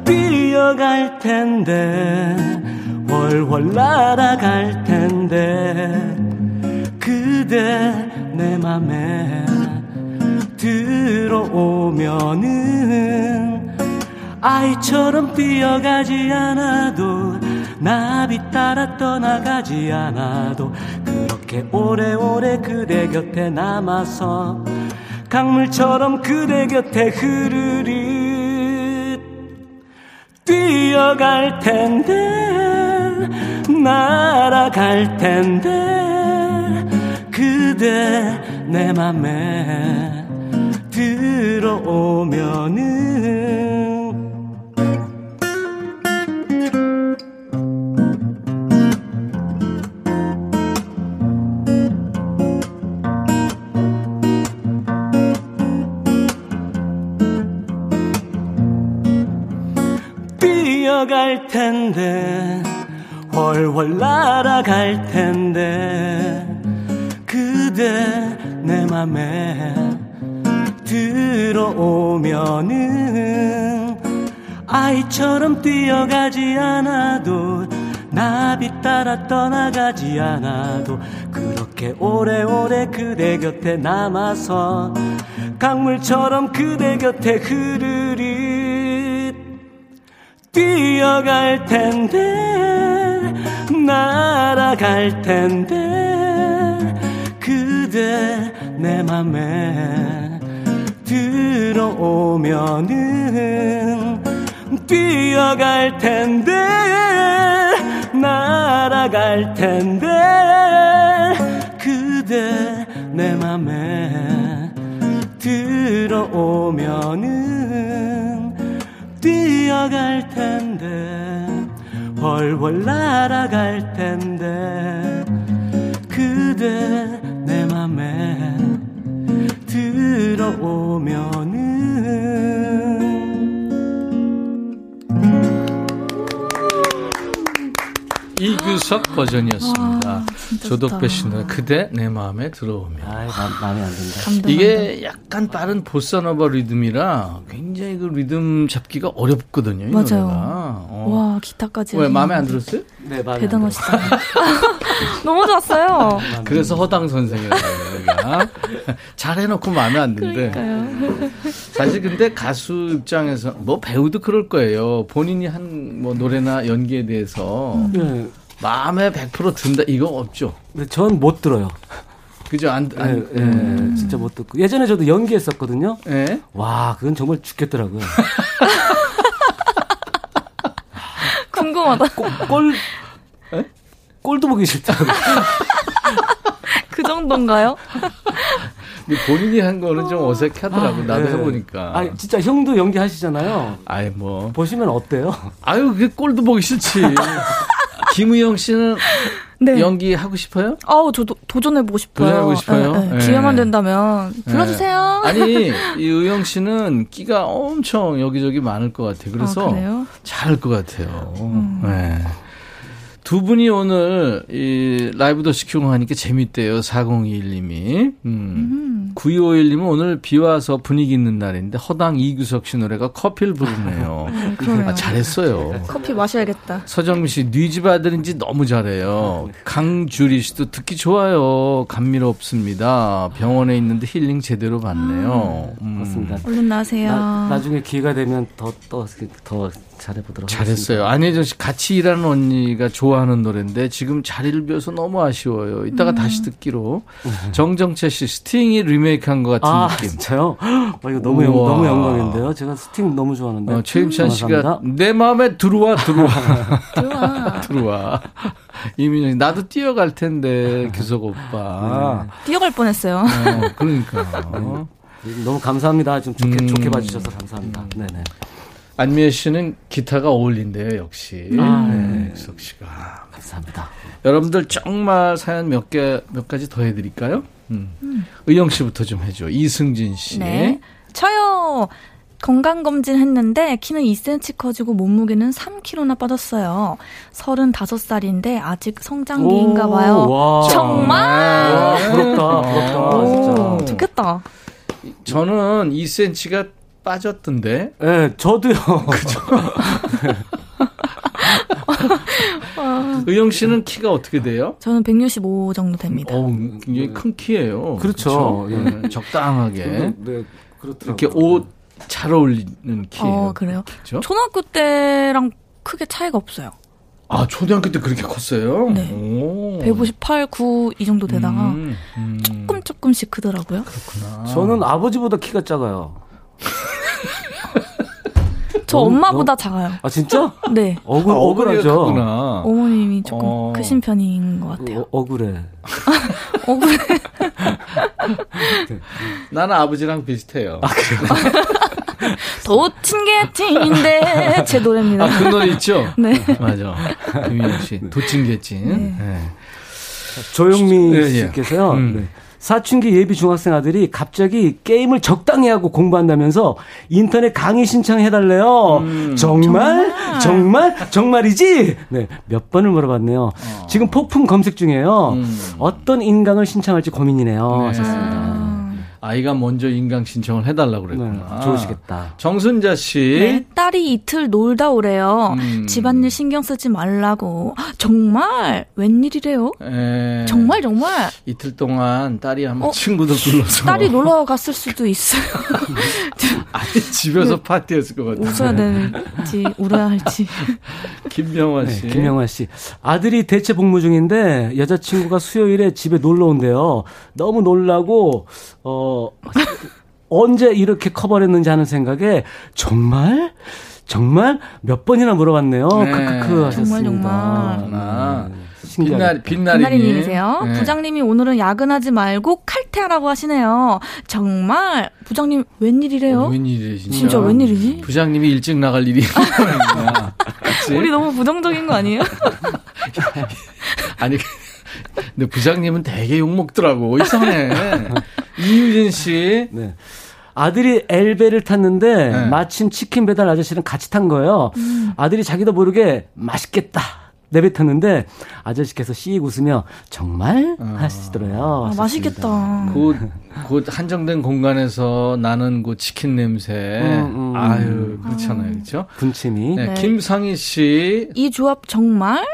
뛰어갈 텐데 월월 날아갈 텐데 그대 내 맘에 들어오면은 아이처럼 뛰어가지 않아도 나비 따라 떠나가지 않아도 그렇게 오래오래 그대 곁에 남아서 강물처럼 그대 곁에 흐르듯 뛰어갈 텐데 날아갈 텐데 그대 내 맘에 들어오면은 뛰어갈 텐데 훨훨 날아갈 텐데 그대 내 맘에 들어오면은 아이처럼 뛰어가지 않아도 나비 따라 떠나가지 않아도 그렇게 오래오래 그대 곁에 남아서 강물처럼 그대 곁에 흐르리 뛰어갈 텐데 날아갈 텐데 그대 내 맘에 들어오면은 뛰어갈 텐데 날아갈 텐데 그대 내 맘에 들어오면은 뛰어갈 텐데 훨훨 날아갈 텐데 그대 내 맘에 들어오면은 이규석 버전이었습니다. 와, 조덕배 씨 노래 그대 내 마음에 들어오면. 아, 마음에 안 든다. 이게 약간 빠른 보사노바 리듬이라 굉장히 그 리듬 잡기가 어렵거든요. 이 맞아요. 노래가. 어. 와 기타까지. 왜 마음에 안 들었어요? 네, 마음에 대단하시다. 너무 좋았어요. 그래서 허당 선생이라고 잘해놓고 마음에 안 든데. 그러니까요. 사실 근데 가수 입장에서 뭐 배우도 그럴 거예요. 본인이 한 뭐 노래나 연기에 대해서 네. 마음에 100% 든다 이거 없죠. 근데 전못 들어요. 그죠? 안, 안 네, 네, 진짜 못 듣고. 예전에 저도 연기했었거든요. 네. 와, 그건 정말 죽겠더라고요. 궁금하다. 꼴, 꼴, 네? 꼴도 보기 싫다고. 그 정도인가요? 근데 본인이 한 거는 좀 어색하더라고. 아, 나도 네. 해보니까. 아, 진짜 형도 연기하시잖아요. 아이, 뭐. 보시면 어때요? 아유, 그게 꼴도 보기 싫지. 김우영 씨는 네. 연기 하고 싶어요? 아우 저도 도전해보고 싶어요. 도전해보고 싶어요. 네, 네. 기회만 된다면 불러주세요. 아니 이 의영 씨는 끼가 엄청 여기저기 많을 것 같아요. 그래서 아, 잘할 것 같아요. 음. 네. 두 분이 오늘 이 라이브 더 시키고 하니까 재밌대요. 4021님이. 음. 음. 9251님은 오늘 비 와서 분위기 있는 날인데 허당 이규석 씨 노래가 커피를 부르네요. 네, 아, 잘했어요. 커피 마셔야겠다. 서정민 씨, 뉘집 아들인지 너무 잘해요. 강주리 씨도 듣기 좋아요. 감미롭습니다. 병원에 있는데 힐링 제대로 받네요. 음. 그렇습니다. 얼른 나세요. 나, 중에 기회가 되면 더, 더, 더 잘해보도록 잘했어요. 안혜정 씨 같이 일하는 언니가 좋아하는 노래인데 지금 자리를 비워서 너무 아쉬워요. 이따가 음. 다시 듣기로 정정채 씨 스팅이 리메이크한 것 같은 아, 느낌. 진짜요? 어, 이거 너무 영, 너무 영광인데요. 제가 스팅 너무 좋아하는데. 어, 최임찬 음, 씨가 내 마음에 들어와 들어와 들어와 들어와. 이민영 나도 뛰어갈 텐데 규석 오빠. 네. 뛰어갈 뻔했어요. 어, 그러니까. 네. 너무 감사합니다. 좀 좋게 음. 좋게 봐주셔서 감사합니다. 네네. 안미애 씨는 기타가 어울린대요, 역시. 아, 네, 유석 씨가. 감사합니다. 여러분들 정말 사연 몇 개, 몇 가지 더 해드릴까요? 음. 음. 의영 씨부터 좀 해줘. 이승진 씨. 네. 저요. 건강검진 했는데 키는 2cm 커지고 몸무게는 3kg나 빠졌어요. 35살인데 아직 성장기인가 봐요. 와, 정말? 와, 부럽다, 부럽다. 오, 진짜. 좋겠다. 저는 2cm가 빠졌던데. 예, 네, 저도요. 그죠. 의영 씨는 키가 어떻게 돼요? 저는 165 정도 됩니다. 어, 굉장히 큰 키예요. 그렇죠. 그렇죠? 네, 적당하게. 네, 그렇더라고요. 이렇게 옷 잘 어울리는 키예요. 어, 그래요? 그렇죠? 초등학교 때랑 크게 차이가 없어요. 아, 초등학교 때 그렇게 컸어요? 네. 오. 158, 9 이 정도 되다가 음, 음. 조금 조금씩 크더라고요. 그렇구나. 저는 아버지보다 키가 작아요. 저 너, 엄마보다 너? 작아요. 아 진짜? 네. 억울 아, 억울하죠. 어머님이 조금 어. 크신 편인 것 같아요. 어, 억울해. 억울해. 나는 아버지랑 비슷해요. 아 그래요? 도친개찐인데 제 노래입니다. 아, 그 노래 있죠? 네. 맞아. 김민영 씨, 도친개찐. 네. 네. 조영미 예, 예. 씨께서요. 음. 네. 사춘기 예비 중학생 아들이 갑자기 게임을 적당히 하고 공부한다면서 인터넷 강의 신청해달래요. 음, 정말? 정말? 정말? 정말 이지? 네. 몇 번을 물어봤네요. 어. 지금 폭풍 검색 중이에요. 음. 어떤 인강을 신청할지 고민이네요. 네. 하셨습니다. 아이가 먼저 인강 신청을 해달라고 그랬구나. 네, 좋으시겠다. 정순자 씨. 네, 딸이 이틀 놀다 오래요. 음. 집안일 신경 쓰지 말라고. 정말 웬일이래요? 에... 정말 정말. 이틀 동안 딸이 아마 어? 친구들 불러서. 딸이 놀러 갔을 수도 있어요. 아니 집에서 네. 파티했을 것 같아요. 웃어야 되는지 울어야 할지. 김명화 씨. 네, 김명화 씨. 아들이 대체 복무 중인데 여자친구가 수요일에 집에 놀러 온대요. 너무 놀라고 어 언제 이렇게 커버했는지 하는 생각에 정말 정말 몇 번이나 물어봤네요. 네. 크크크 하셨습니다. 정말 정말. 아, 빛나리 빛나리님이세요. 네. 부장님이 오늘은 야근하지 말고 칼퇴하라고 하시네요. 정말 부장님 웬일이래요? 어, 웬일이래 진짜. 진짜 웬일이지? 부장님이 일찍 나갈 일이 우리 너무 부정적인 거 아니에요? 아니 근데 부장님은 되게 욕 먹더라고. 이상해. 이유진 씨. 네. 아들이 엘베를 탔는데 네. 마침 치킨 배달 아저씨랑 같이 탄 거예요. 음. 아들이 자기도 모르게 맛있겠다. 내뱉었는데 아저씨께서 씩 웃으며 정말 어. 하시더래요. 아, 맛있겠다. 곧, 곧 한정된 공간에서 나는 그 치킨 냄새. 음, 음. 아유 그렇잖아요, 그렇죠? 군침이. 네, 네. 김상희 씨. 이 조합 정말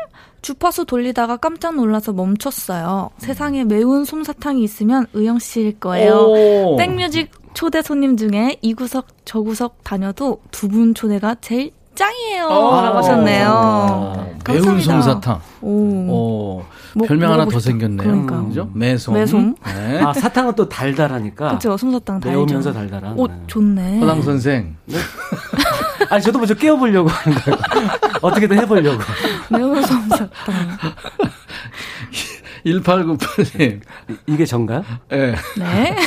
주파수 돌리다가 깜짝 놀라서 멈췄어요. 세상에 매운 솜사탕이 있으면 의영 씨일 거예요. 백뮤직 초대 손님 중에 이 구석 저 구석 다녀도 두 분 초대가 제일 짱이에요. 라고 하셨네요. 아, 매운 솜사탕. 오. 오. 뭐, 별명 하나 더 생겼네요. 그러니까. 그죠? 매솜. 매솜. 네. 아, 사탕은 또 달달하니까. 그렇죠. 솜사탕 달죠. 매우면서 달달한. 오, 좋네. 허당 선생. 네? 아니, 저도 먼저 깨워보려고 하는 거예요. 어떻게든 해보려고. 매운 솜사탕. 1898님. 이게 전가요? 네. 네.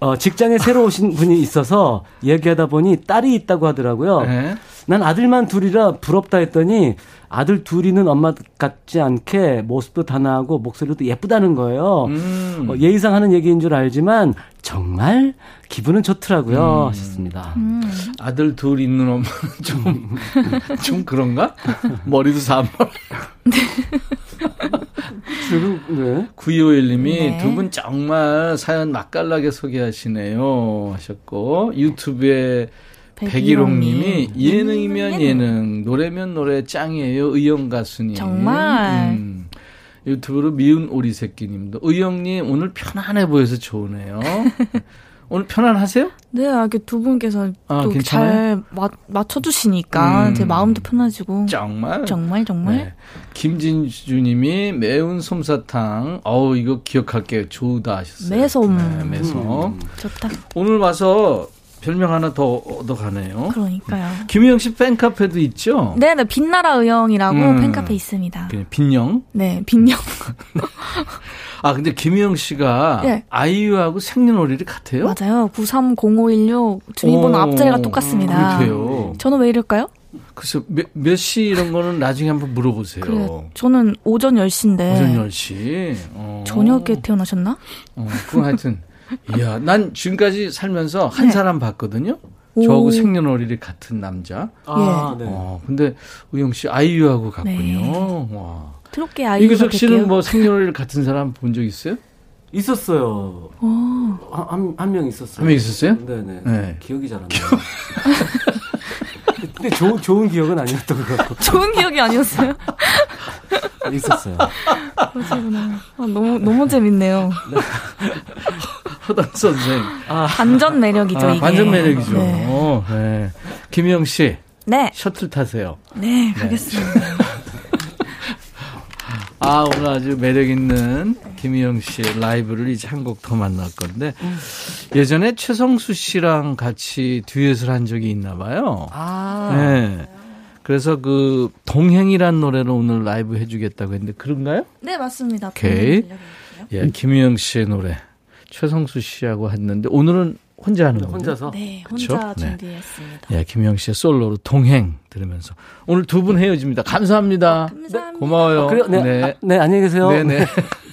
어, 직장에 새로 오신 분이 있어서 얘기하다 보니 딸이 있다고 하더라고요. 네. 난 아들만 둘이라 부럽다 했더니 아들 둘이는 엄마 같지 않게 모습도 단아하고 목소리도 예쁘다는 거예요. 음. 어, 예의상 하는 얘기인 줄 알지만 정말 기분은 좋더라고요. 음. 하셨습니다. 음. 아들 둘 있는 엄마는 좀, 좀 그런가? 머리도 산머 네. 9251님이 네. 두분 정말 사연 맛깔나게 소개하시네요. 하셨고, 유튜브에 백일홍님이 예능이면 예능, 노래면 노래 짱이에요. 의영 가수님. 정말. 음. 유튜브로 미운 오리 새끼님도 의영님 오늘 편안해 보여서 좋으네요. 오늘 편안하세요? 네, 이렇게 두 분께서 아, 또잘 맞춰주시니까 음, 제 마음도 편해지고. 정말? 정말, 정말. 네. 김진주님이 매운 솜사탕. 어우, 이거 기억할게요. 좋다 하셨어요. 매솜. 네, 매솜. 음, 좋다. 오늘 와서 별명 하나 더 얻어가네요. 그러니까요. 김우영 씨 팬카페도 있죠? 네, 네. 빛나라 의영이라고 음, 팬카페 있습니다. 빛영? 네, 빛영. 아, 근데 김희영 씨가 네. 아이유하고 생년월일이 같아요? 맞아요. 930516 주민번호 앞자리가 똑같습니다. 그렇게요. 저는 왜 이럴까요? 글쎄, 몇, 몇 시 이런 거는 나중에 한번 물어보세요. 그래, 저는 오전 10시인데. 오전 10시. 어. 저녁에 태어나셨나? 어, 그건 하여튼. 이야, 난 지금까지 살면서 한 네. 사람 봤거든요. 저하고 생년월일이 같은 남자. 아, 예. 네. 어, 근데 우영 씨 아이유하고 같군요. 네. 와. 트롯계 아이유. 이규석 씨는 뭐 생년월일 같은 사람 본 적 있어요? 있었어요. 어. 한, 한명 있었어요. 한 명 있었어요? 네네. 네. 기억이 잘 안 나요. 근데 좋은, 좋은 기억은 아니었던 것 같고. 좋은 기억이 아니었어요? 있었어요. 그러시구나. 아, 너무, 너무 재밌네요. 허당 선생. 아. 반전 매력이죠, 아, 이게. 반전 매력이죠. 네. 어, 네. 김희영 씨. 네. 셔틀 타세요. 네, 가겠습니다. 네. 아, 오늘 아주 매력있는 김희영 씨의 라이브를 이제 한 곡 더 만날 건데, 예전에 최성수 씨랑 같이 듀엣을 한 적이 있나 봐요. 아. 네. 그래서 그, 동행이란 노래를 오늘 라이브 해주겠다고 했는데, 그런가요? 네, 맞습니다. 오케이. 예, 김희영 씨의 노래. 최성수 씨하고 했는데, 오늘은 혼자 하는 거예요? 혼자서? 네, 그쵸? 혼자 네. 준비했습니다. 네. 예, 김영 씨의 솔로로 동행 들으면서 오늘 두 분 헤어집니다. 감사합니다. 어, 감사합니다. 네, 고마워요. 아, 그래요? 네, 네. 아, 네, 안녕히 계세요. 네네.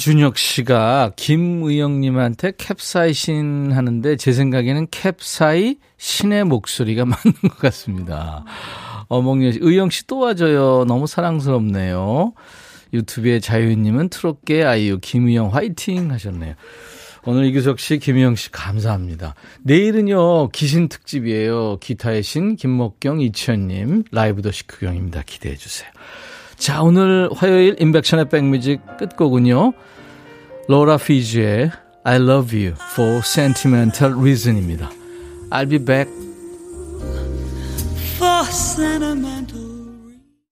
이준혁 씨가 김의영님한테 캡사이신 하는데 제 생각에는 캡사이 신의 목소리가 맞는 것 같습니다. 어몽여 씨, 의영 씨 또 와줘요. 너무 사랑스럽네요. 유튜브의 자유님은 트롯계 아이유 김의영 화이팅 하셨네요. 오늘 이규석 씨, 김희영 씨 감사합니다. 내일은요 기신 특집이에요. 기타의 신 김목경 이치현님 라이브 더시 크경입니다. 기대해 주세요. 자 오늘 화요일 인백션의 백뮤직 끝곡은요. 로라 피즈의 I love you for sentimental reason입니다. I'll be back. For sentimental